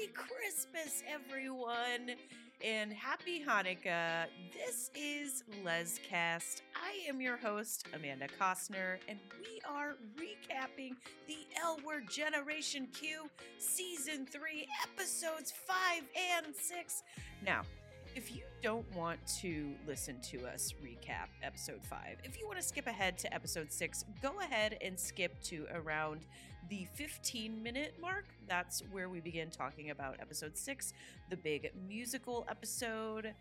Merry Christmas, everyone, and Happy Hanukkah. This is LezCast. I am your host, Amanda Costner, and we are recapping the L Word Generation Q Season 3, Episodes 5 and 6. Now, if you don't want to listen to us recap episode 5, if you want to skip ahead to episode 6, go ahead and skip to around the 15 minute mark. That's where we begin talking about episode 6, the big musical episode.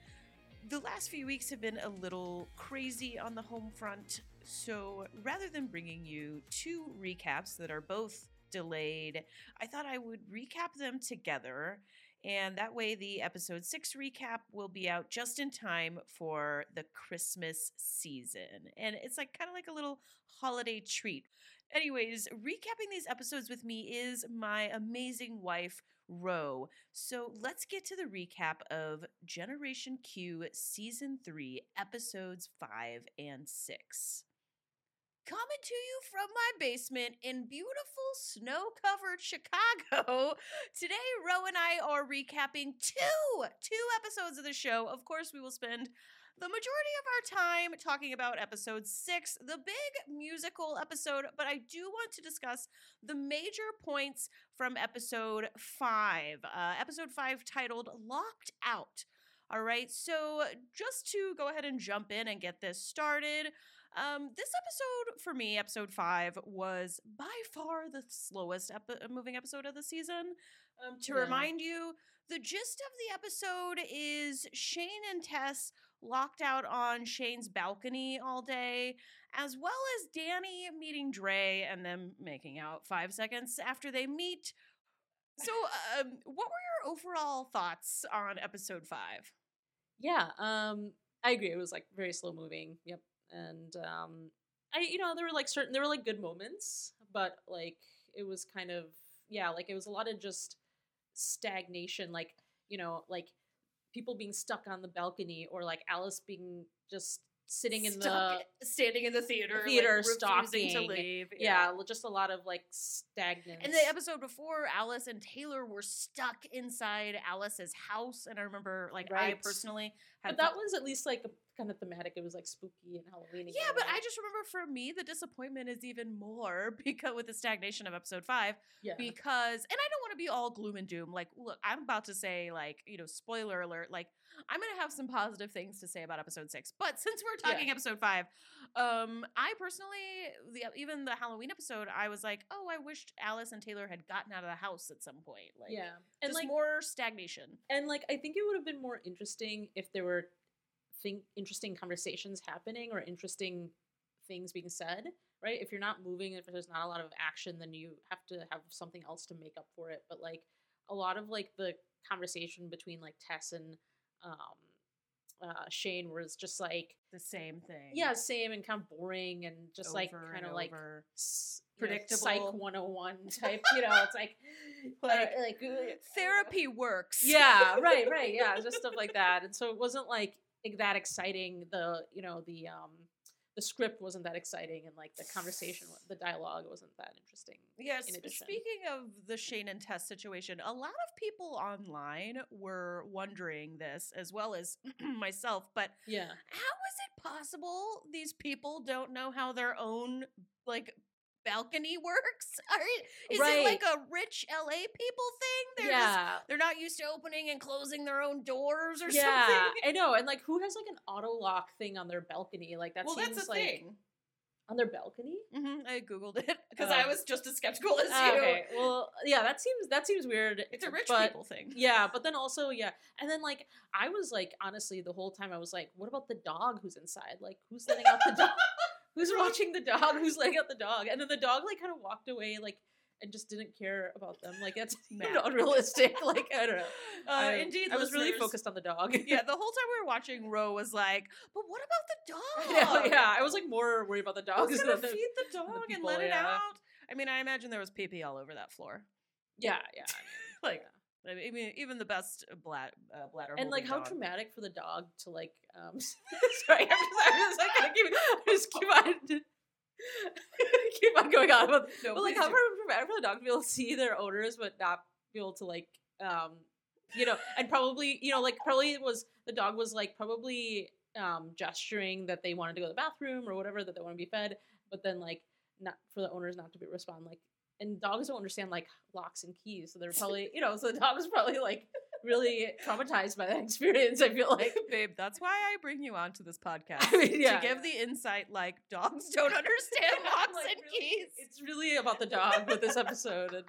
The last few weeks have been a little crazy on the home front, so rather than bringing you two recaps that are both delayed, I thought I would recap them together and that way, the episode six recap will be out just in time for the Christmas season. And it's like kind of like a little holiday treat. Anyways, recapping these episodes with me is my amazing wife, Ro. So let's get to the recap of Generation Q Season 3, Episodes 5 and 6. Coming to you from my basement in beautiful snow covered Chicago. Today, Ro and I are recapping two, two episodes of the show. Of course, we will spend the majority of our time talking about episode six, the big musical episode, but I do want to discuss the major points from episode five. Uh, episode five titled Locked Out. All right, so just to go ahead and jump in and get this started, um, this episode for me, episode five, was by far the slowest epi- moving episode of the season. Um, to Yeah. remind you, the gist of the episode is Shane and Tess locked out on Shane's balcony all day, as well as Dani meeting Dre and them making out five seconds after they meet. So, um, what were your overall thoughts on episode five? Yeah, um, I agree. It was like very slow moving. Yep, and um, I, you know, there were like certain, there were like good moments, but like it was kind of, yeah, like it was a lot of just stagnation. Like you know, like people being stuck on the balcony, or like Alice being just sitting in Stuck- the standing in the theater, theater, like, refusing to leave. yeah, just a lot of like stagnant. And the episode before, Alice and Taylor were stuck inside Alice's house, and I remember, like, I personally had. but that was at least like kind of thematic. It was like spooky and Halloween. yeah, but I just remember for me the disappointment is even more because with the stagnation of episode five, yeah. because and I don't want to be all gloom and doom. Like, look, I'm about to say like you know spoiler alert. Like, I'm gonna have some positive things to say about episode six, but since we're Yeah. talking episode five, um, I personally the even the Halloween episode, I was like, oh, I wished Alice and Taylor had gotten out of the house at some point. Like, yeah, and like like more stagnation. and like i think it would have been more interesting if there were think interesting conversations happening or interesting things being said right if you're not moving if there's not a lot of action then you have to have something else to make up for it but like a lot of like the conversation between like tess and um uh shane was just like The same thing. yeah same and kind of boring and just like kind of like over. s- you know, Predictable. psych 101 type you know it's like Like, uh, like uh, therapy works. yeah right right yeah just stuff like that and so it wasn't like that exciting the you know the um the script wasn't that exciting and like the conversation the dialogue wasn't that interesting Yes. in. Speaking of the Shane and Tess situation, a lot of people online were wondering this, as well as myself. But yeah how is it possible these people don't know how their own like balcony works? Are is it like a rich LA people thing? They're just yeah they're not used to opening and closing their own doors or yeah something. i know and like who has like an auto lock thing on their balcony like that well, seems that's a like thing. on their balcony hmm I googled it because I was just as skeptical as Ah, you. okay well yeah that seems that seems weird It's a rich but people thing. yeah but then also yeah and then like i was like honestly the whole time i was like what about the dog who's inside like who's letting out the dog who's watching the dog who's letting out the dog and then the dog like kind of walked away like and just didn't care about them like that's Mad. unrealistic like i don't know Uh, I, indeed, i was really focused on the dog yeah, the whole time we were watching, Ro was like, "But what about the dog? yeah yeah i was like more worried about the dog Who's gonna the- feed the dog and people, let it out?" I mean, I imagine there was pee pee all over that floor. yeah yeah I mean, Like, I mean, even- the best blat, uh, bladder and like how dog. traumatic for the dog to like um sorry i'm just i'm just like keep I just keep on keep on going on but, No, but like how traumatic for the dog to be able to see their owners but not be able to like um, you know, and probably you know like probably it was the dog was like probably um gesturing that they wanted to go to the bathroom or whatever that they want to be fed, but then like not for the owners not to be respond like and dogs don't understand like locks and keys, so they're probably you know so the dog was probably like really traumatized by that experience. I feel like Babe, that's why I bring you onto this podcast. I mean, yeah. To give the insight like dogs don't understand locks Like, and really, keys. It's really about the dog with this episode, and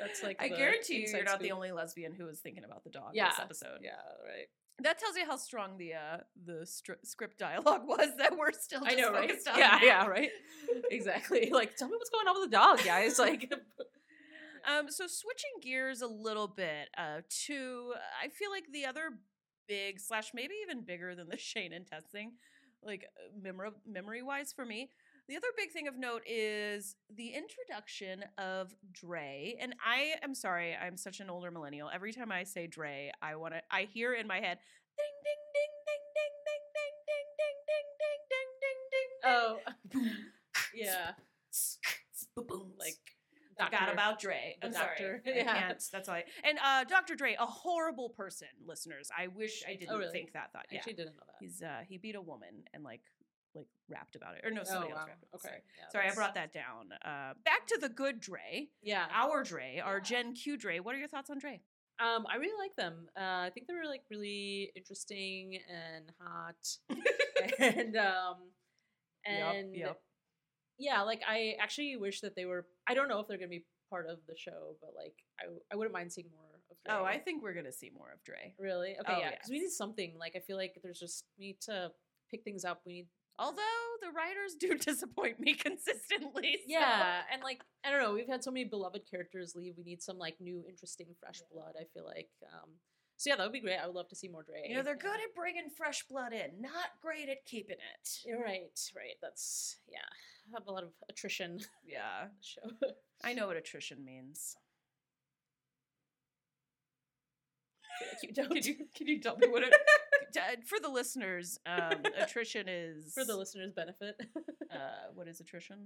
that's like I guarantee you, you're not the only lesbian who was thinking about the dog yeah this episode. Yeah, right. That tells you how strong the uh, the stri- script dialogue was that we're still I know, right? Yeah, that. yeah, right. exactly. Like, tell me what's going on with the dog, guys. Like, Um, so switching gears a little bit uh, to, I feel like the other big slash maybe even bigger than the Shane and Tess thing, like memory memory wise for me. The other big thing of note is the introduction of Dre, and I am sorry, I'm such an older millennial. Every time I say Dre, I want to, I hear in my head, ding ding ding ding ding ding ding ding ding ding ding ding ding. oh, Boom. yeah. Boom. Like, Forgot about Dre. I'm doctor. sorry. I Yeah. can't. That's all. I, and uh, Dr. Dre, a horrible person, listeners. I wish I didn't Oh, really? think that thought. I Yeah. actually didn't know that. He's uh, he beat a woman and like like rapped about it. Or no, somebody oh, else wow. rapped about it. Okay. Sorry. yeah, Sorry, I brought that down. Uh, back to the good Dre, Yeah. our Dre, our. Gen Q Dre. What are your thoughts on Dre? Um, I really like them. Uh, I think they were like really interesting and hot, and um, and yep. yeah, like I actually wish that they were. I don't know if they're gonna be part of the show, but like I, I wouldn't mind seeing more of. Dre. Oh, I think we're gonna see more of Dre. really okay, Oh, yeah, because we need something. Like I feel like there's just we need to pick things up. We need Although the writers do disappoint me consistently. so- Yeah, and like I don't know, we've had so many beloved characters leave. We need some like new, interesting, fresh blood. I feel like. Um, so yeah, that would be great. I would love to see more Dre. You know, they're yeah. good at bringing fresh blood in, not great at keeping it. You're right, right. That's yeah. I have a lot of attrition. Yeah. Show. I know what attrition means. like you don't. Can you can you tell me what it D- for the listeners? Um, attrition is for the listeners' benefit. Uh, what is attrition?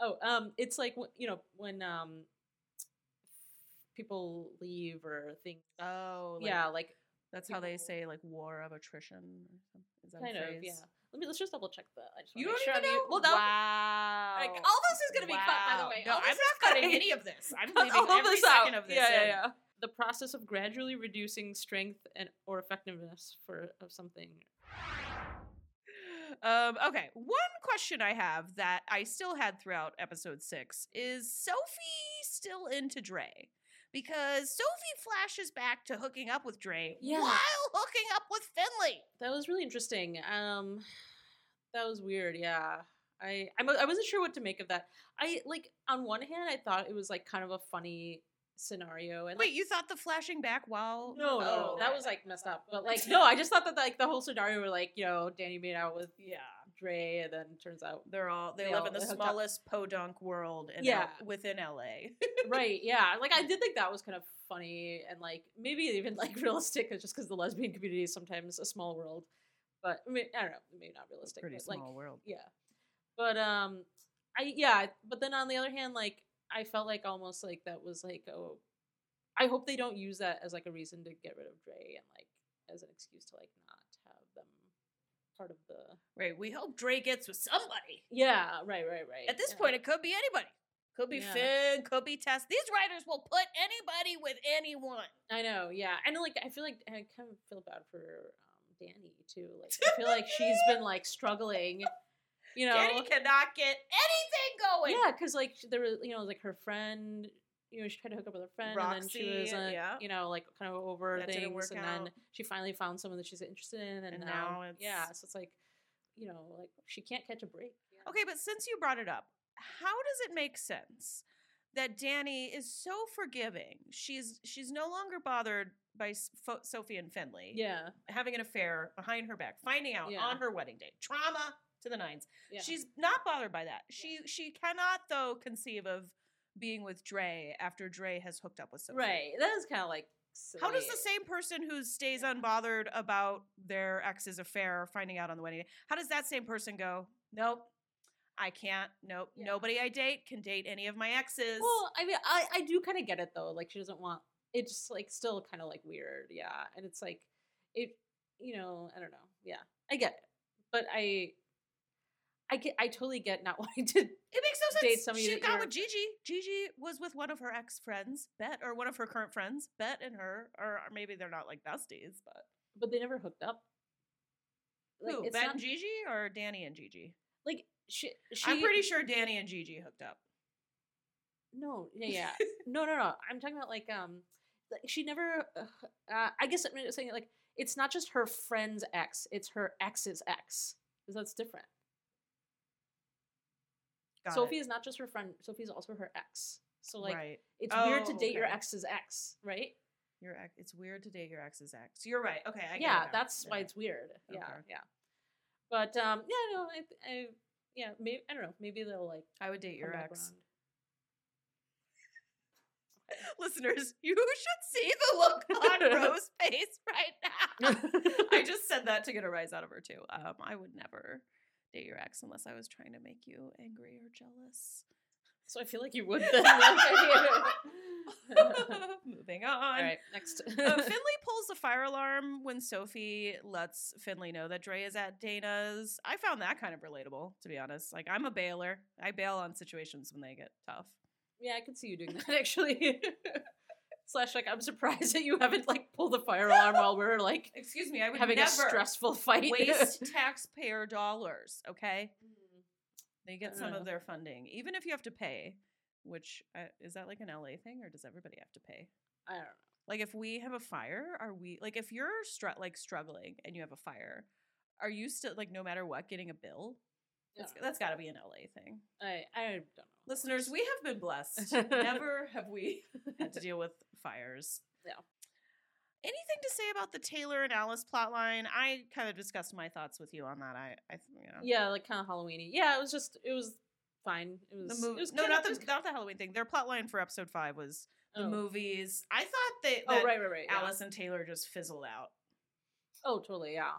oh, um, it's like you know when um people leave or things. Oh, like, yeah, like That's how they say like war of attrition. Or something. Is that kind a of phrase? yeah. Let me let's just double check that. I just You don't sure even I'm know. Well, wow. like, all this is gonna be cut, by the way. No, All I'm not cutting any of this. I'm leaving all of every this second out. of this. Yeah, yeah, yeah. The process of gradually reducing strength and or effectiveness for of something. Um, okay, one question I have that I still had throughout episode six is Sophie still into Dre? Because Sophie flashes back to hooking up with Dre Yeah. while hooking up with Finley. That was really interesting. Um, that was weird. Yeah, I I'm, I wasn't sure what to make of that. I like on one hand, I thought it was like kind of a funny scenario, and Wait, like, you thought the flashing back while? no, no, Oh, that was like messed up. But like, no, I just thought that like the whole scenario where like you know Dani made out with yeah. Dre, and then turns out They're all they, They live all- in the they up. smallest podunk world in Yeah. L- within LA. right, yeah. Like I did think that was kind of funny and like maybe even like realistic, just because the lesbian community is sometimes a small world. But I mean, I don't know, maybe not realistic. Pretty but, small like, world. Yeah. But um I yeah, but then on the other hand, like I felt like almost like that was like oh I hope they don't use that as like a reason to get rid of Dre and like as an excuse to like not have them part of the Right. We hope Dre gets with somebody. Yeah, right, right, right. At this yeah. point, it could be anybody. Could be Yeah. Finn, could be Tess. These writers will put anybody with anyone. I know, yeah. And like I feel like I kind of feel bad for um Dani too. Like I feel like she's been like struggling, you know. Dani cannot get anything going. Yeah, because like there was, you know, like her friend, you know, she tried to hook up with her friend, and then she was, Roxy, uh, yeah. you know, like kind of over That didn't things, work and out. then she finally found someone that she's interested in, and, And now, now yeah, so it's like, you know, like she can't catch a break. Okay, but since you brought it up, how does it make sense that Dani is so forgiving? She's she's no longer bothered by Fo- Sophie and Finley Yeah, having an affair behind her back, finding out Yeah. on her wedding day, trauma to the nines. yeah. She's not bothered by that. She she cannot though conceive of being with Dre after Dre has hooked up with someone. right. That is kind of like. How does the same person who stays Yeah. unbothered about their ex's affair finding out on the wedding day, how does that same person go, nope, I can't, nope, Yeah. nobody I date can date any of my exes? Well, I mean, I I do kind of get it though. Like she doesn't want it's like still kind of like weird, yeah. And it's like it, you know, I don't know, yeah, I get it, but I, I get, I totally get not wanting to. It makes no date sense. somebody she got with Gigi. Gigi was with one of her ex friends, Bette, or one of her current friends, Bette, and her, or, or maybe they're not like besties, but But they never hooked up. Like, who? Bette not- and Gigi or Dani and Gigi? like she, she. I'm pretty sure Dani and Gigi hooked up. No, yeah, yeah. no, no, no. I'm talking about like um, like she never. Uh, uh, I guess I'm saying like it's not just her friend's ex; it's her ex's ex. Because that's different. Got Sophie it. is not just her friend. Sophie's also her ex. So like, right. it's weird to Oh, date your okay. ex's ex, right? Your ex. It's weird to date your ex's ex. You're right. Okay. I get yeah, that's why it's weird. Yeah, Okay. yeah. But um, yeah, no, I, I, yeah, maybe I don't know. Maybe they'll like I would date your ex. Listeners, you should see the look on Rose's face right now. I just said that to get a rise out of her too. Um, I would never date your ex unless I was trying to make you angry or jealous. So I feel like you would then. Moving on. All right, next. uh, Finley pulls the fire alarm when Sophie lets Finley know that Dre is at Dana's. I found that kind of relatable, to be honest. Like, I'm a bailer. I bail on situations when they get tough. yeah, I could see you doing that actually. Slash, like, I'm surprised that you haven't like pulled the fire alarm while we're like Excuse me, I would having never a stressful fight. waste taxpayer dollars, okay? Mm. They get some of their funding, even if you have to pay. Which uh, is that like an LA thing, or does everybody have to pay? I don't know. Like, if we have a fire, are we like if you're str- like struggling and you have a fire, are you still like no matter what getting a bill? That's, that's got to be an LA thing. I I don't know. Listeners, we have been blessed. Never have we had to deal with fires. Yeah. Anything to say about the Taylor and Alice plotline? I kind of discussed my thoughts with you on that. I, I, you know, Yeah, like kind of Halloweeny. Yeah, it was just it was fine. It was the It movie. was No, not the not the Halloween thing. Their plotline for episode five was the oh. movies. I thought they Oh that right, right, right. yeah. Alice and Taylor just fizzled out. Oh, totally. Yeah.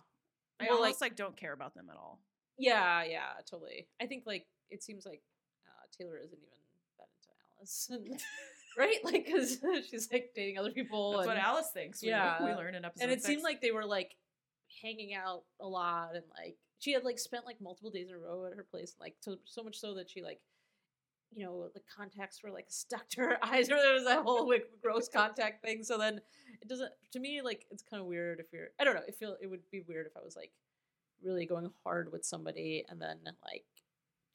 I Well, almost like don't care about them at all. Yeah, yeah, totally. I think like it seems like uh, Taylor isn't even that into Alice, and, right? Like because she's like dating other people, That's what Alice thinks. We, Yeah. we learn in episode. and it seemed like they were like hanging out a lot, and like she had like spent like multiple days in a row at her place, like so so much so that she like. You know, the contacts were like stuck to her eyes, or there was that whole like gross contact thing. So then, it doesn't. To me, like it's kind of weird if you're. I don't know. It feel it would be weird if I was like really going hard with somebody and then like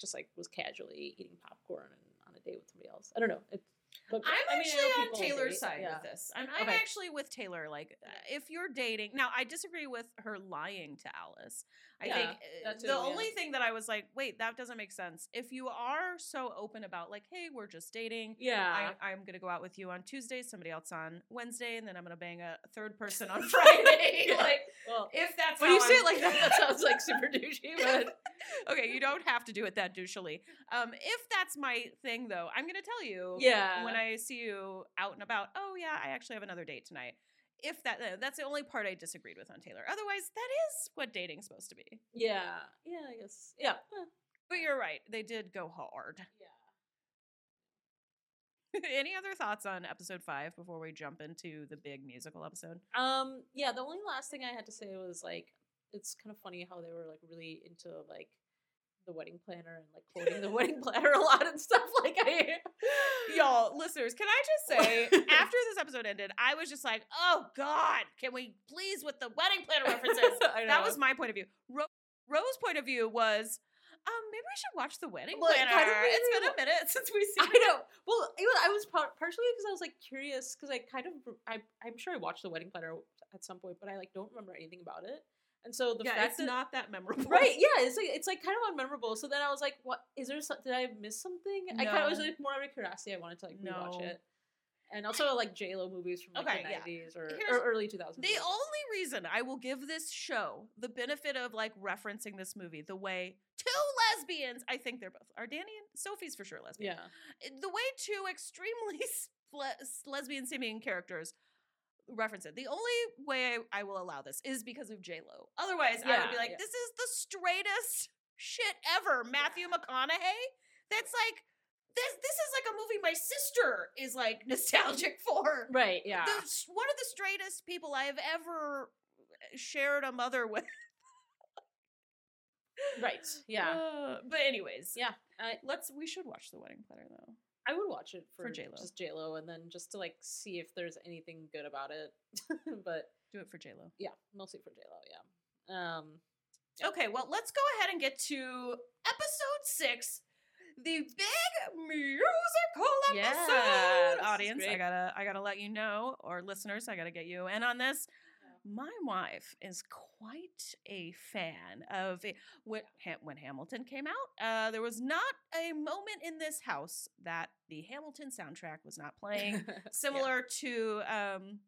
just like was casually eating popcorn and on a date with somebody else. I don't know. It, but, I'm I mean, actually on Taylor's side yeah. with this. I'm, I'm Okay. actually with Taylor. Like, if you're dating, now I disagree with her lying to Alice. I Yeah, think uh, too, the yeah. only thing that I was like, wait, that doesn't make sense. If you are so open about, like, hey, we're just dating. Yeah. I, I'm gonna go out with you on Tuesday, somebody else on Wednesday, and then I'm gonna bang a third person on Friday. Like, well, if that's when how you say I'm- it like that, that sounds like super douchey. But okay, you don't have to do it that douchily. Um, if that's my thing, though, I'm gonna tell you. yeah, when I see you out and about, oh yeah, I actually have another date tonight. If that uh, that's the only part I disagreed with on Taylor. Otherwise, that is what dating's supposed to be. yeah, yeah, I guess, yeah, But you're right, they did go hard. Any other thoughts on episode five before we jump into the big musical episode? Um, yeah, the only last thing I had to say was like it's kind of funny how they were like really into like the wedding planner and like quoting the wedding planner a lot and stuff. Like I Y'all, listeners, can I just say, after this episode ended, I was just like, oh God, can we please with the wedding planner references? That was my point of view. Ro- Rose's point of view was, um, maybe we should watch the wedding it planner. kind of made it's been a minute since we've seen I know. Well, it was, I was partially because I was like curious because I kind of I I'm sure I watched the wedding planner at some point, but I like don't remember anything about it. And so the yeah, fact it's that not that memorable. right, yeah, it's like it's like kind of unmemorable. So then I was like, what is there? Did I miss something? I kind of was like more out of curiosity. I wanted to like rewatch No. it. And also like J Lo movies from like Okay, the yeah. nineties or, or early two thousands. The only reason I will give this show the benefit of like referencing this movie the way lesbians, I think they're both, are Danny and Sophie's for sure lesbian. yeah, eh, The way two extremely lesbian seeming characters reference it. The only way I, I will allow this is because of J Lo. Otherwise, I would be like, yeah. this is the straightest shit ever. Matthew McConaughey. That's like this this is like a movie my sister is like nostalgic for. Right. Yeah. The, one of the straightest people I have ever eh, shared a mother with. Right. Yeah. Uh, but anyways, Yeah. I, let's we should watch the wedding planner though. I would watch it for, For J-Lo. just J Lo, and then just to like see if there's anything good about it. but Do it for J Lo. yeah, mostly for J Lo. Yeah. Um. Yeah. Okay, well, let's go ahead and get to episode six, the big musical episode. is Audience, I gotta, I gotta let you know, or listeners, I gotta get you in on this. My wife is quite a fan of it. When, when Hamilton came out, uh, there was not a moment in this house that the Hamilton soundtrack was not playing. Yeah. Similar to um,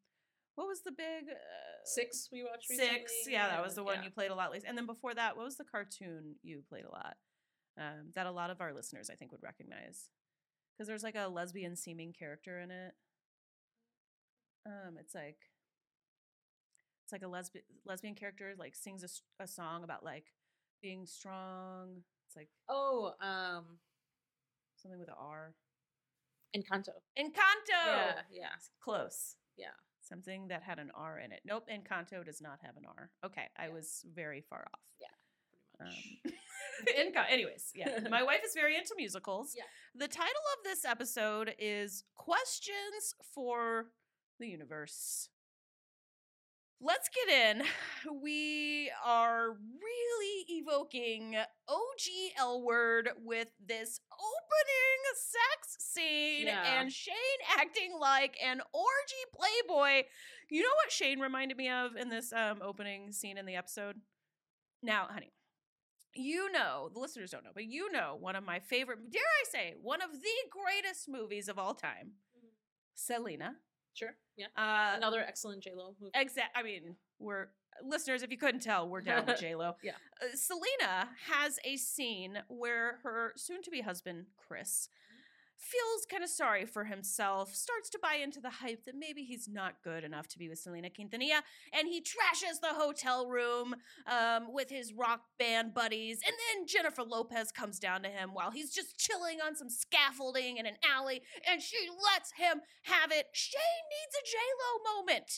what was the big uh, Six we watched. Six, recently, yeah, that was the one yeah. you played a lot. Least, and then before that, what was the cartoon you played a lot? Um, that a lot of our listeners, I think, would recognize because there's like a lesbian seeming character in it. Um, it's like it's like a lesbian lesbian character like sings a, a song about like being strong. It's like Oh, um, something with an R. Encanto. Encanto. Yeah. Yeah. Close. Yeah. Something that had an R in it. Nope, Encanto does not have an R. Okay, I Yeah. was very far off. Pretty much. Um, Enca- anyways, yeah, my wife is very into musicals. Yeah. The title of this episode is Questions for the Universe. Let's get in. We are really evoking OG L word with this opening sex scene Yeah. and Shane acting like an orgy playboy. You know what Shane reminded me of in this um, opening scene in the episode? Now, honey, you know, the listeners don't know, but you know one of my favorite, dare I say, one of the greatest movies of all time, Mhm. Selena. Sure. Yeah. Uh, Another excellent J Lo movie. exact. I mean, we're listeners. If you couldn't tell, we're down with J Lo. Yeah. Uh, Selena has a scene where her soon-to-be husband Chris feels kind of sorry for himself, starts to buy into the hype that maybe he's not good enough to be with Selena Quintanilla, and he trashes the hotel room um, with his rock band buddies. And then Jennifer Lopez comes down to him while he's just chilling on some scaffolding in an alley, and she lets him have it. Shane needs a J Lo moment.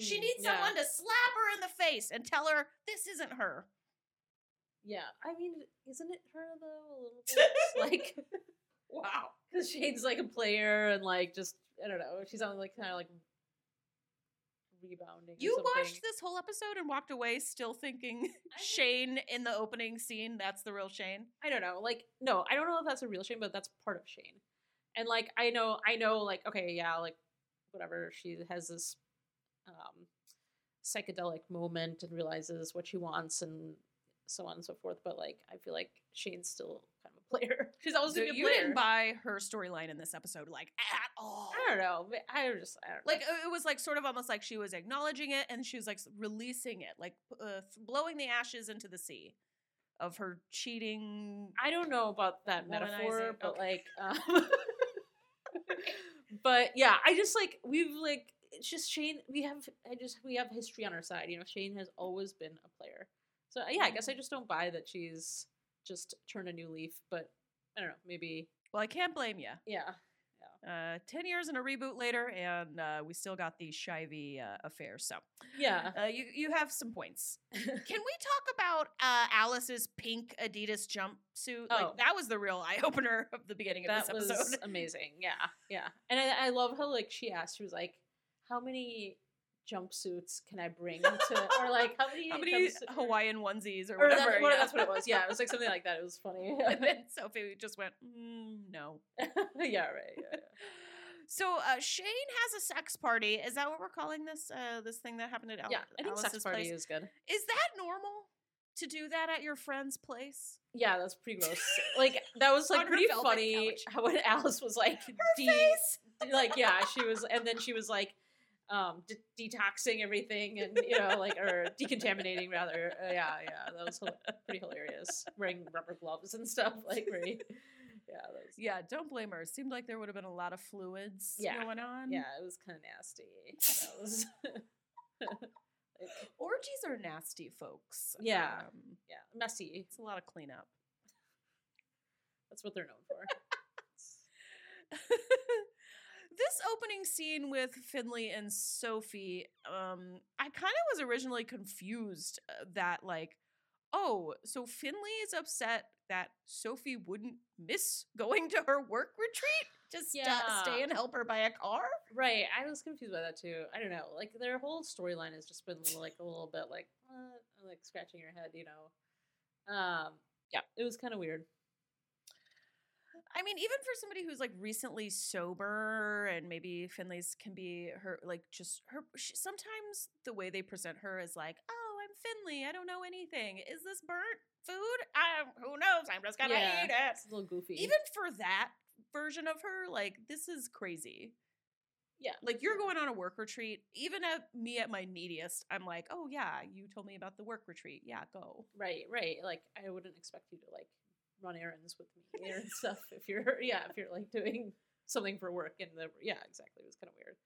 She Mm, needs yeah. someone to slap her in the face and tell her this isn't her. Yeah. I mean, isn't it her though? A little bit. like, Wow. Because Shane's like a player and like just I don't know. She's on like kind of like rebounding. You watched this whole episode and walked away still thinking Shane in the opening scene, that's the real Shane. I don't know. Like, no, I don't know if that's a real Shane, but that's part of Shane. And like, I know, I know, like, okay, yeah, like, whatever. She has this um, psychedelic moment and realizes what she wants and so on and so forth. But like, I feel like Shane's still kind of a player. She's always So a you player. didn't buy her storyline in this episode, like at all. I don't know. but I just, I don't. Like uh, it was like sort of almost like she was acknowledging it and she was like releasing it, like uh, blowing the ashes into the sea of her cheating. I don't know about that metaphor, but okay. like, um, but yeah, I just like we've like it's just Shane. We have I just we have history on our side. You know, Shane has always been a player. So yeah, I guess I just don't buy that she's just turn a new leaf. But I don't know, maybe Well, I can't blame you. yeah, Uh, Ten years and a reboot later, and uh, we still got the Shivy uh, affair. So yeah. uh, you you have some points. Can we talk about uh, Alice's pink Adidas jumpsuit? Oh. Like that was the real eye opener of the beginning of that this was episode. amazing. Yeah, yeah. And I, I love how like she asked, she was like, "How many jumpsuits can I bring to?" Or like, "How many?" How many Hawaiian onesies or Or whatever? that, yeah. that's what it was. Yeah, it was like something like that. It was funny. and then Sophie just went, mm, no. yeah, right. Yeah, yeah. So uh, Shane has a sex party. Is that what we're calling this? Uh, this thing that happened at Al- yeah I think Alice's sex party place? is good. Is that normal to do that at your friend's place? Yeah, that's pretty gross. like that was like pretty funny. couch. How when Alice was like, Her face. like yeah, she was, and then she was like, um, de- detoxing everything, and you know, like or decontaminating rather. Uh, yeah, yeah, that was pretty hilarious. Wearing rubber gloves and stuff, like very. Yeah, was, Yeah, don't blame her. It seemed like there would have been a lot of fluids Yeah. going on. yeah, it was kind of nasty. Was. like, Orgies are nasty, folks. Yeah. Um, yeah, messy. it's a lot of cleanup. That's what they're known for. This opening scene with Finley and Sophie, um, I kind of was originally confused uh, that like, oh, so Finley is upset that Sophie wouldn't miss going to her work retreat to st- stay and help her buy a car. Right. I was confused by that too. I don't know. Like their whole storyline has just been like a little bit like what? like scratching your head, you know. Um yeah, it was kind of weird. I mean, even for somebody who's like recently sober and maybe Finley's can be her like just her. She, sometimes the way they present her is like, "Oh, I'm Finley. I don't know anything. Is this burnt food? I, who knows? I'm just gonna Yeah, eat it." It's a little goofy. Even for that version of her, like this is crazy. yeah, Like you're going on a work retreat. Even at me at my neediest, I'm like, "Oh yeah, you told me about the work retreat. Yeah, go." Right, right. Like I wouldn't expect you to like run errands with me and stuff if you're yeah, if you're like doing something for work and the yeah, exactly. It was kind of weird.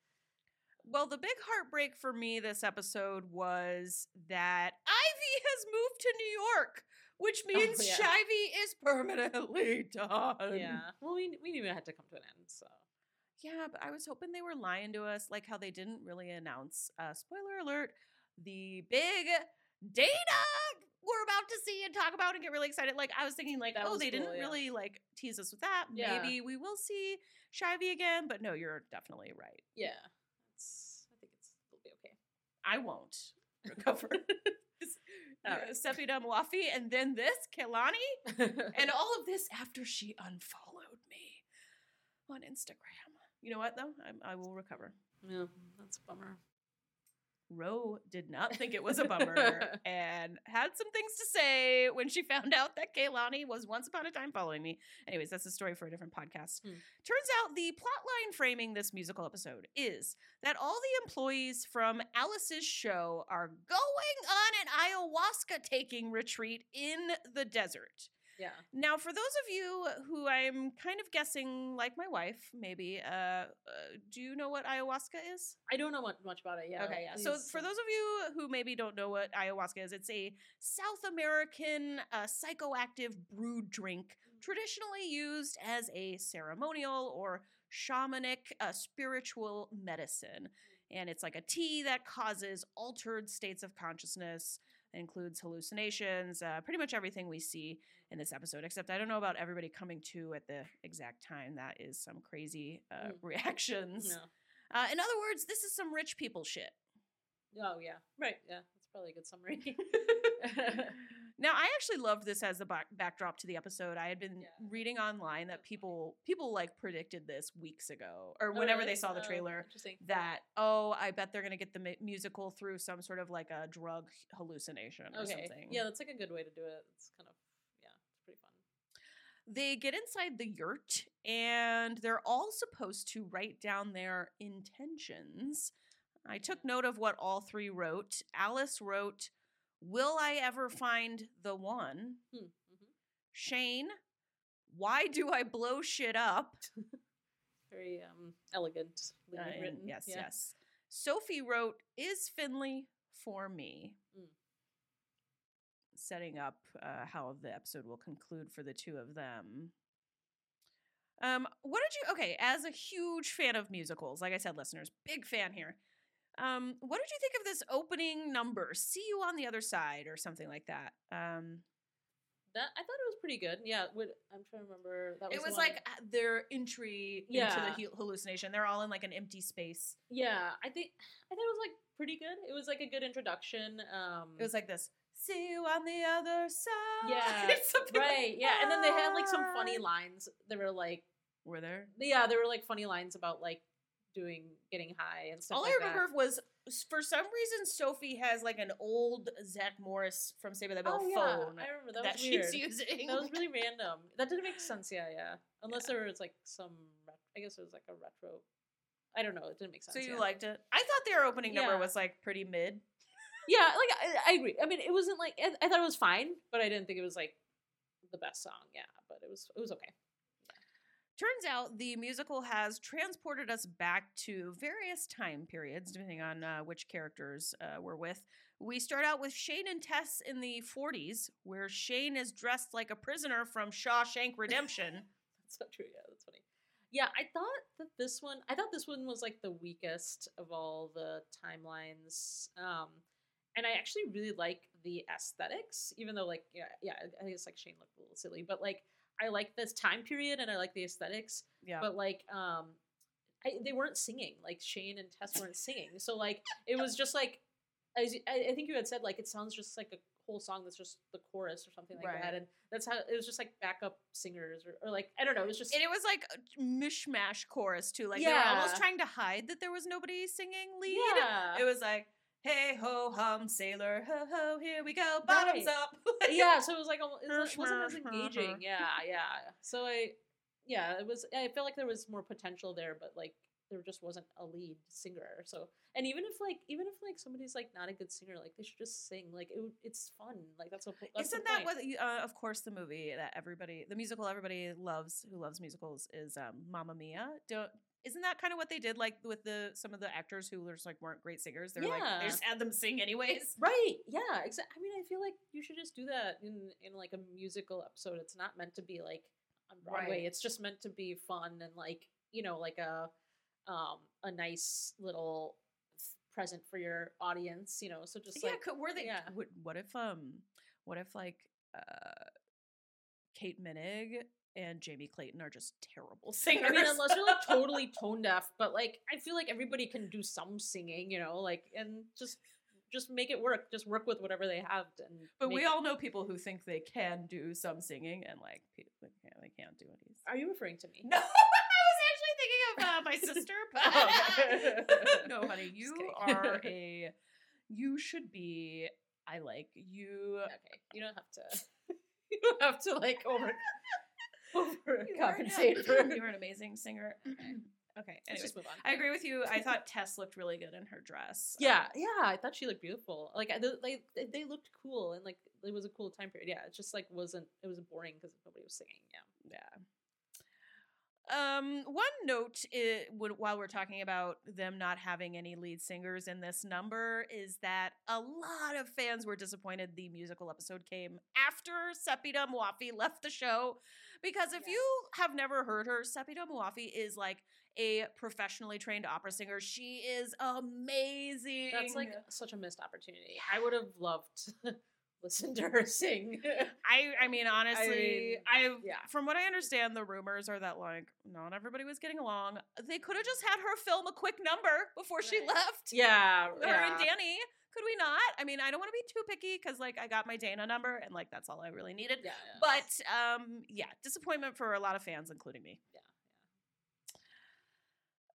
Well, the big heartbreak for me this episode was that Ivy has moved to New York, which Oh, means yeah. Shivy is permanently done. yeah. Well, we we knew it had to come to an end, so Yeah, but I was hoping they were lying to us, like how they didn't really announce, uh, spoiler alert, the big data we're about to see and talk about and get really excited. Like I was thinking, like, That oh, they cool, didn't yeah. really like tease us with that. Yeah. Maybe we will see Shivy again, but no, you're definitely right. yeah. It's I think it's it'll be okay. I won't recover. All right. Sepideh Moafi, and then this, Kehlani, and all of this after she unfollowed me on Instagram. You know what, though? I, I will recover. yeah, that's a bummer. Ro did not think it was a bummer and had some things to say when she found out that Kehlani was once upon a time following me. Anyways, that's a story for a different podcast. Hmm. Turns out the plot line framing this musical episode is that all the employees from Alice's show are going on an ayahuasca taking retreat in the desert. Yeah. Now, for those of you who I'm kind of guessing, like my wife, maybe, uh, uh, do you know what ayahuasca is? I don't know much, about it. Yeah. Okay, yeah. So for those of you who maybe don't know what ayahuasca is, it's a South American uh, psychoactive brewed drink traditionally used as a ceremonial or shamanic uh, spiritual medicine. And it's like a tea that causes altered states of consciousness. It includes hallucinations, uh, pretty much everything we see in this episode, except I don't know about everybody coming to at the exact time. That is some crazy uh, Mm. reactions. no. Uh, in other words, this is some rich people shit. Oh yeah. Right. Yeah. That's probably a good summary. Now, I actually loved this as the back- backdrop to the episode. I had been Yeah. reading online that people people like predicted this weeks ago or Oh, whenever really? they saw the Oh, trailer Interesting. that oh, I bet they're going to get the mu- musical through some sort of like a drug hallucination or Okay. something. Yeah, that's like a good way to do it. It's kind of yeah, it's pretty fun. They get inside the yurt and they're all supposed to write down their intentions. I took mm-hmm. note of what all three wrote. Alice wrote, Will I ever find the one? Hmm. hmm Shane, why do I blow shit up? Very um elegant. Uh, written. yes, yeah. yes. Sophie wrote, Is Finley for me? Mm. Setting up uh, how the episode will conclude for the two of them. Um, what did you okay, as a huge fan of musicals, like I said, listeners, big fan here. Um, what did you think of this opening number? See you on the other side, or something like that. Um, That I thought it was pretty good. Yeah, would I'm trying to remember. That was it was one- like uh, their entry into the hallucination. They're all in like an empty space. yeah. I think I thought it was like pretty good. It was like a good introduction. Um, It was like this. See you on the other side. Yeah, Something like right. Yeah, and then they had like some funny lines. They were like Were there? yeah, there were like funny lines about like doing getting high and stuff. All like I remember that. was for some reason Sophie has like an old Zach Morris from Saved by the Bell Oh, yeah, phone I remember that, that, was she's weird. using. That was really random. That didn't make sense. Yeah, yeah. Unless there was like some. I guess it was like a retro. I don't know. It didn't make sense. so you yeah. liked it? I thought their opening number was like pretty mid. Yeah, like I, I agree. I mean, it wasn't like I, I thought it was fine, but I didn't think it was like the best song. Yeah, but it was it was okay. Turns out the musical has transported us back to various time periods, depending on uh, which characters uh, we're with. We start out with Shane and Tess in the 40s, where Shane is dressed like a prisoner from Shawshank Redemption. That's not true. Yeah, that's funny. Yeah, I thought that this one. I thought this one was like the weakest of all the timelines. Um, and I actually really like the aesthetics, even though like yeah, yeah, I think it's like Shane looked a little silly, but like I like this time period and I like the aesthetics. Yeah. But like, um, I, they weren't singing. Like Shane and Tess weren't singing, so like it was just like, as I, I think you had said, like it sounds just like a whole song that's just the chorus or something like Right. that, and that's how it was just like backup singers or, or like I don't know, it was just and it was like a mishmash chorus too. Like they were almost trying to hide that there was nobody singing lead. yeah. It was like, hey ho hum sailor ho ho here we go bottoms Right. up. yeah, so it was like it was, wasn't as engaging. Yeah, yeah. So I, yeah, it was. I felt like there was more potential there, but like there just wasn't a lead singer. So and even if like even if like somebody's like not a good singer, like they should just sing. Like it, it's fun. Like that's what. That's Isn't that what? Uh, of course, the movie that everybody, the musical everybody loves, who loves musicals, is um, Mamma Mia. Don't. Isn't that kind of what they did, like with the some of the actors who just like weren't great singers? They were like Yeah. they just had them sing anyways. Right. Yeah. Exactly. I mean, I feel like you should just do that in in like a musical episode. It's not meant to be like on Broadway. Right. It's just meant to be fun and like you know like a um a nice little present for your audience. You know. So just yeah, like could, were they? yeah. What, what if um, what if like uh, Kate Moennig and Jamie Clayton are just terrible singers? I mean, unless you're like totally tone deaf, but like I feel like everybody can do some singing, you know, like and just just make it work. Just work with whatever they have, and but make we it- all know people who think they can do some singing and like pe- they can't, do any. Are you referring to me? No, I was actually thinking of uh, my sister, but no, honey, you are a. You should be. I like you. Okay, you don't have to. You don't have to like over You are an- overcompensate for. you were an amazing singer. okay, Let's anyways, just move on. I agree with you. I thought Tess looked really good in her dress. Um, Yeah, yeah, I thought she looked beautiful. Like, they- like they, they looked cool, and like it was a cool time period. Yeah, it just like wasn't. It was boring because nobody was singing. Yeah. Yeah. Um, one note while we're talking about them not having any lead singers in this number is that a lot of fans were disappointed the musical episode came after Sepideh Moafi left the show. Because if Yeah. you have never heard her, Sepideh Moafi is like a professionally trained opera singer. She is amazing. That's like such a missed opportunity. I would have loved to listen to her sing. I I mean honestly, I, mean, yeah. from what I understand, the rumors are that like not everybody was getting along. They could have just had her film a quick number before she left. yeah, Her yeah. and Dani. Could we not? I mean, I don't want to be too picky because like I got my Dana number and like that's all I really needed. yeah, yeah. But um yeah, disappointment for a lot of fans, including me. Yeah,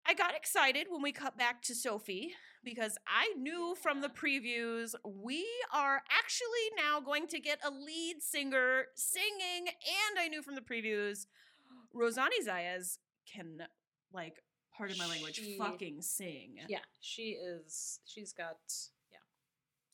I got excited when we cut back to Sophie because I knew from the previews we are actually now going to get a lead singer singing, and I knew from the previews Rosanny Zayas can like part of my language She- fucking sing. yeah, she is. She's got.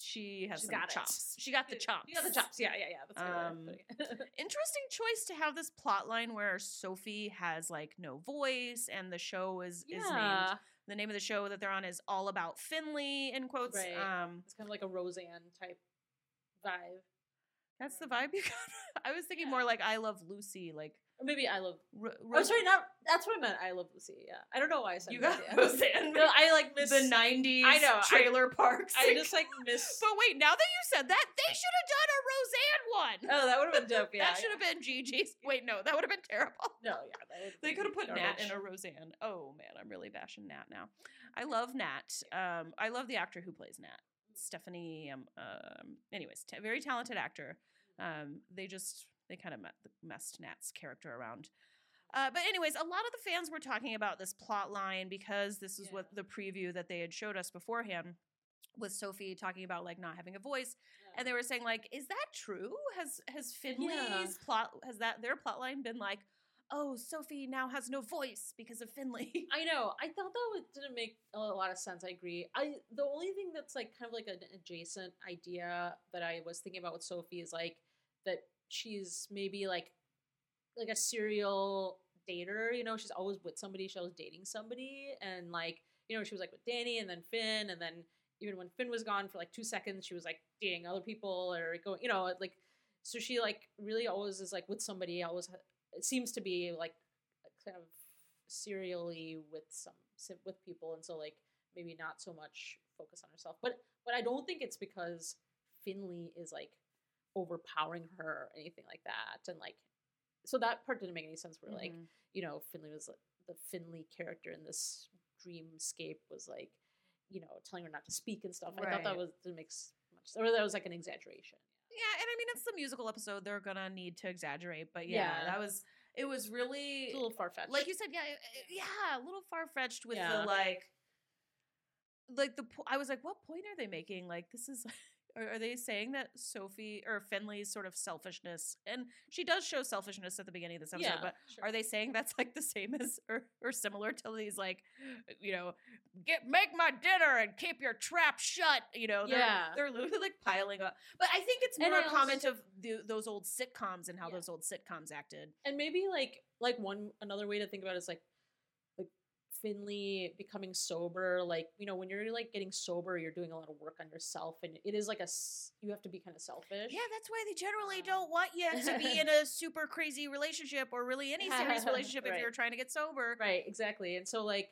Yeah, She has got it. chops. She got the chops. You got the chops. Yeah, yeah, yeah. That's a good way of Um. Interesting choice to have this plot line where Sophie has like no voice and the show is is named the name of the show that they're on is all about Finley in quotes. Right. Um it's kind of like a Roseanne type vibe. That's the vibe you got. I was thinking more like I love Lucy, like Or maybe I love. Ro- Oh, sorry, not. That's what I meant. I love Lucy. Yeah, I don't know why I said you got yeah. Roseanne. No, I like miss the '90s I know, I- trailer parks. I just like miss. But wait, now that you said that, they should have done a Roseanne one. Oh, that would have been dope. Yeah, that should have been Gigi's. Wait, no, that would have been terrible. No, yeah, They could have put Nat in a Roseanne. Oh man, I'm really bashing Nat now. I love Nat. Um, I love the actor who plays Nat, Stephanie. Um, um anyways, t- very talented actor. Um, they just they kind of messed Nat's character around. Uh, but anyways, a lot of the fans were talking about this plot line because this is what the preview that they had showed us beforehand with Sophie talking about like not having a voice. And they were saying like is that true? Has has finley's plot has that their plot line been like oh sophie now has no voice because of finley I know. I thought that would, didn't make a lot of sense. I agree. I the only thing that's like kind of like an adjacent idea that I was thinking about with Sophie is like that she's maybe like like a serial dater. You know, she's always with somebody. She's always dating somebody, and like you know, she was like with Dani and then Finn, and then even when Finn was gone for like two seconds, she was like dating other people or going. You know, like so she like really always is like with somebody. Always it seems to be like kind of serially with some with people, and so like maybe not so much focus on herself. But but I don't think it's because Finley is like overpowering her or anything like that, and like so that part didn't make any sense. Where like Mhm. you know Finley was like, the Finley character in this dreamscape was like you know telling her not to speak and stuff. I thought that was didn't make much, or that was like an exaggeration. Yeah, and I mean it's the musical episode; they're gonna need to exaggerate. But yeah, Yeah. that was it. Was really It's a little far fetched. like you said, yeah, yeah, a little far fetched with Yeah. the like, like the. I was like, what point are they making? Like, this is. Are, are they saying that Sophie or Finley's sort of selfishness, and she does show selfishness at the beginning of this episode, yeah, but sure. are they saying that's like the same as or, or similar to these like, you know, get make my dinner and keep your trap shut? You know, they're, Yeah. they're literally like piling up. But I think it's more a comment of the, those old sitcoms and how Yeah. those old sitcoms acted. and maybe like like one another way to think about it is like Finley becoming sober like you know when you're like getting sober you're doing a lot of work on yourself and it is like a you have to be kind of selfish. Yeah, that's why they generally don't want you to be in a super crazy relationship or really any serious relationship if you're trying to get sober. right exactly and so like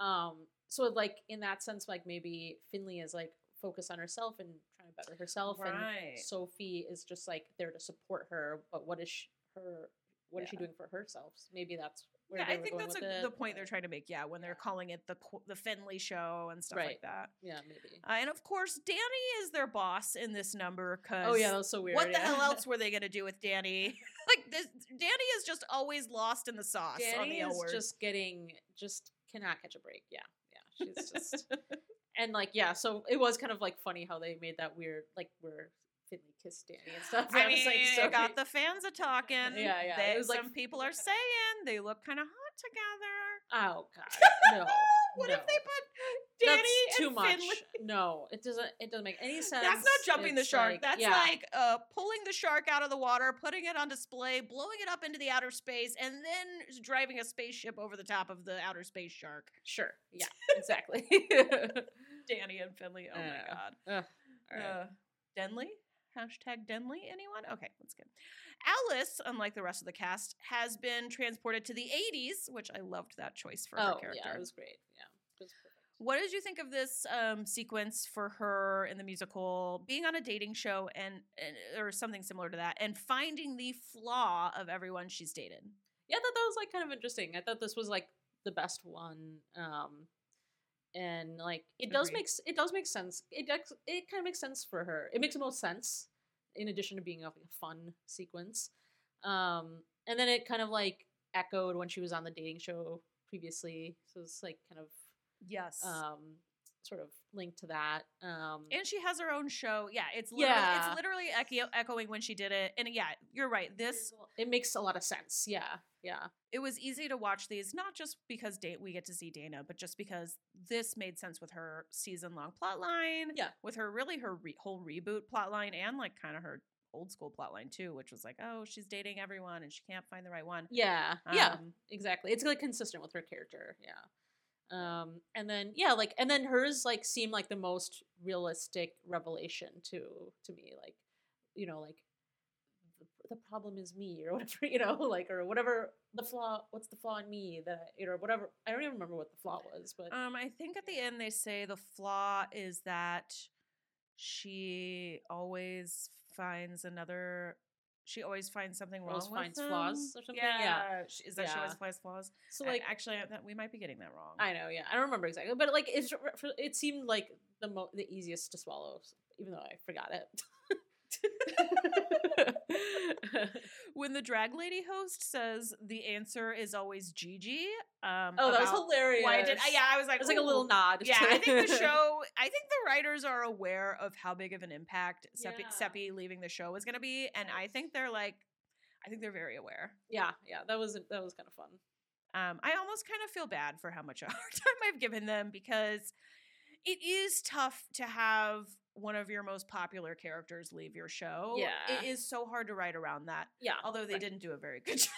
um so like in that sense like maybe Finley is like focused on herself and trying to better herself Right. and Sophie is just like there to support her but what is she, her what is she doing for herself? Maybe that's Yeah, I think that's a, the point they're trying to make. Yeah, when they're calling it the the Finley show and stuff like that. yeah maybe Uh, and of course, Dani is their boss in this number. Cause oh yeah that was so weird what the hell else were they gonna do with Dani? like this, Dani is just always lost in the sauce on Dani the is just getting just cannot catch a break. Yeah, yeah, she's just and like yeah. So it was kind of like funny how they made that weird like where Finley kissed Dani and stuff. I was, mean, like, so got the fans a talking. Yeah, yeah, They, it was, like, people are saying they look kind of hot together. oh god no. what no. if they put Dani That's too much. Finley? No, it doesn't. It doesn't make any sense. That's not jumping the shark. like- That's yeah. like uh, pulling the shark out of the water, putting it on display, blowing it up into the outer space, and then driving a spaceship over the top of the outer space shark. sure. Yeah, exactly. Dani and Finley. Oh my god. Ugh, all right. Uh, Denley? Hashtag Denley? Anyone? Okay, that's good. Alice, unlike the rest of the cast, has been transported to the 80s, which I loved that choice for her oh character. yeah, it was great. Yeah, it was. What did you think of this um, sequence for her in the musical, being on a dating show and, and or something similar to that, and finding the flaw of everyone she's dated? yeah, I thought that was like kind of interesting. I thought this was like the best one. Um and like it does Agreed. make it does make sense. It does, it kind of makes sense for her. It makes the most sense in addition to being a fun sequence. Um and then it kind of like echoed when she was on the dating show previously. So it's like kind of Yes. um sort of linked to that. Um and she has her own show. Yeah, it's literally, Yeah. it's literally echo- echoing when she did it. And yeah, you're right. This it makes a lot of sense. Yeah. Yeah. it was easy to watch these, not just because da- we get to see Dana, but just because this made sense with her season long plot line. Yeah. With her, really, her re- whole reboot plot line and like kind of her old school plot line too, which was like, oh, she's dating everyone and she can't find the right one. Yeah, yeah, Um, exactly. It's like consistent with her character. Yeah. Um, and then yeah, like and then hers like seemed like the most realistic revelation to to me. Like, you know, like the, problem is me or whatever, you know, like or whatever the flaw. What's the flaw in me that you know, whatever. I don't even remember what the flaw was, but Um, I think at the end they say the flaw is that she always finds another. She always finds something wrong. Always finds them. flaws or something? Yeah, Yeah. is that she always finds flaws? so Like, actually, that we might be getting that wrong. I know, yeah, I don't remember exactly, but like it's it seemed like the mo- the easiest to swallow, even though I forgot it. when the drag lady host says the answer is always Gigi. Um, oh, that was hilarious. Why did I? Yeah, I was like, It was like a little nod. Yeah, I think the show. I think the writers are aware of how big of an impact Seppi, Yeah. Seppi leaving the show is going to be, and I think they're like, I think they're very aware. yeah, yeah, that was that was kind of fun. Um, I almost kind of feel bad for how much a hard time I've given them because it is tough to have one of your most popular characters leave your show. Yeah. it is so hard to write around that. Yeah, Although they right. didn't do a very good job.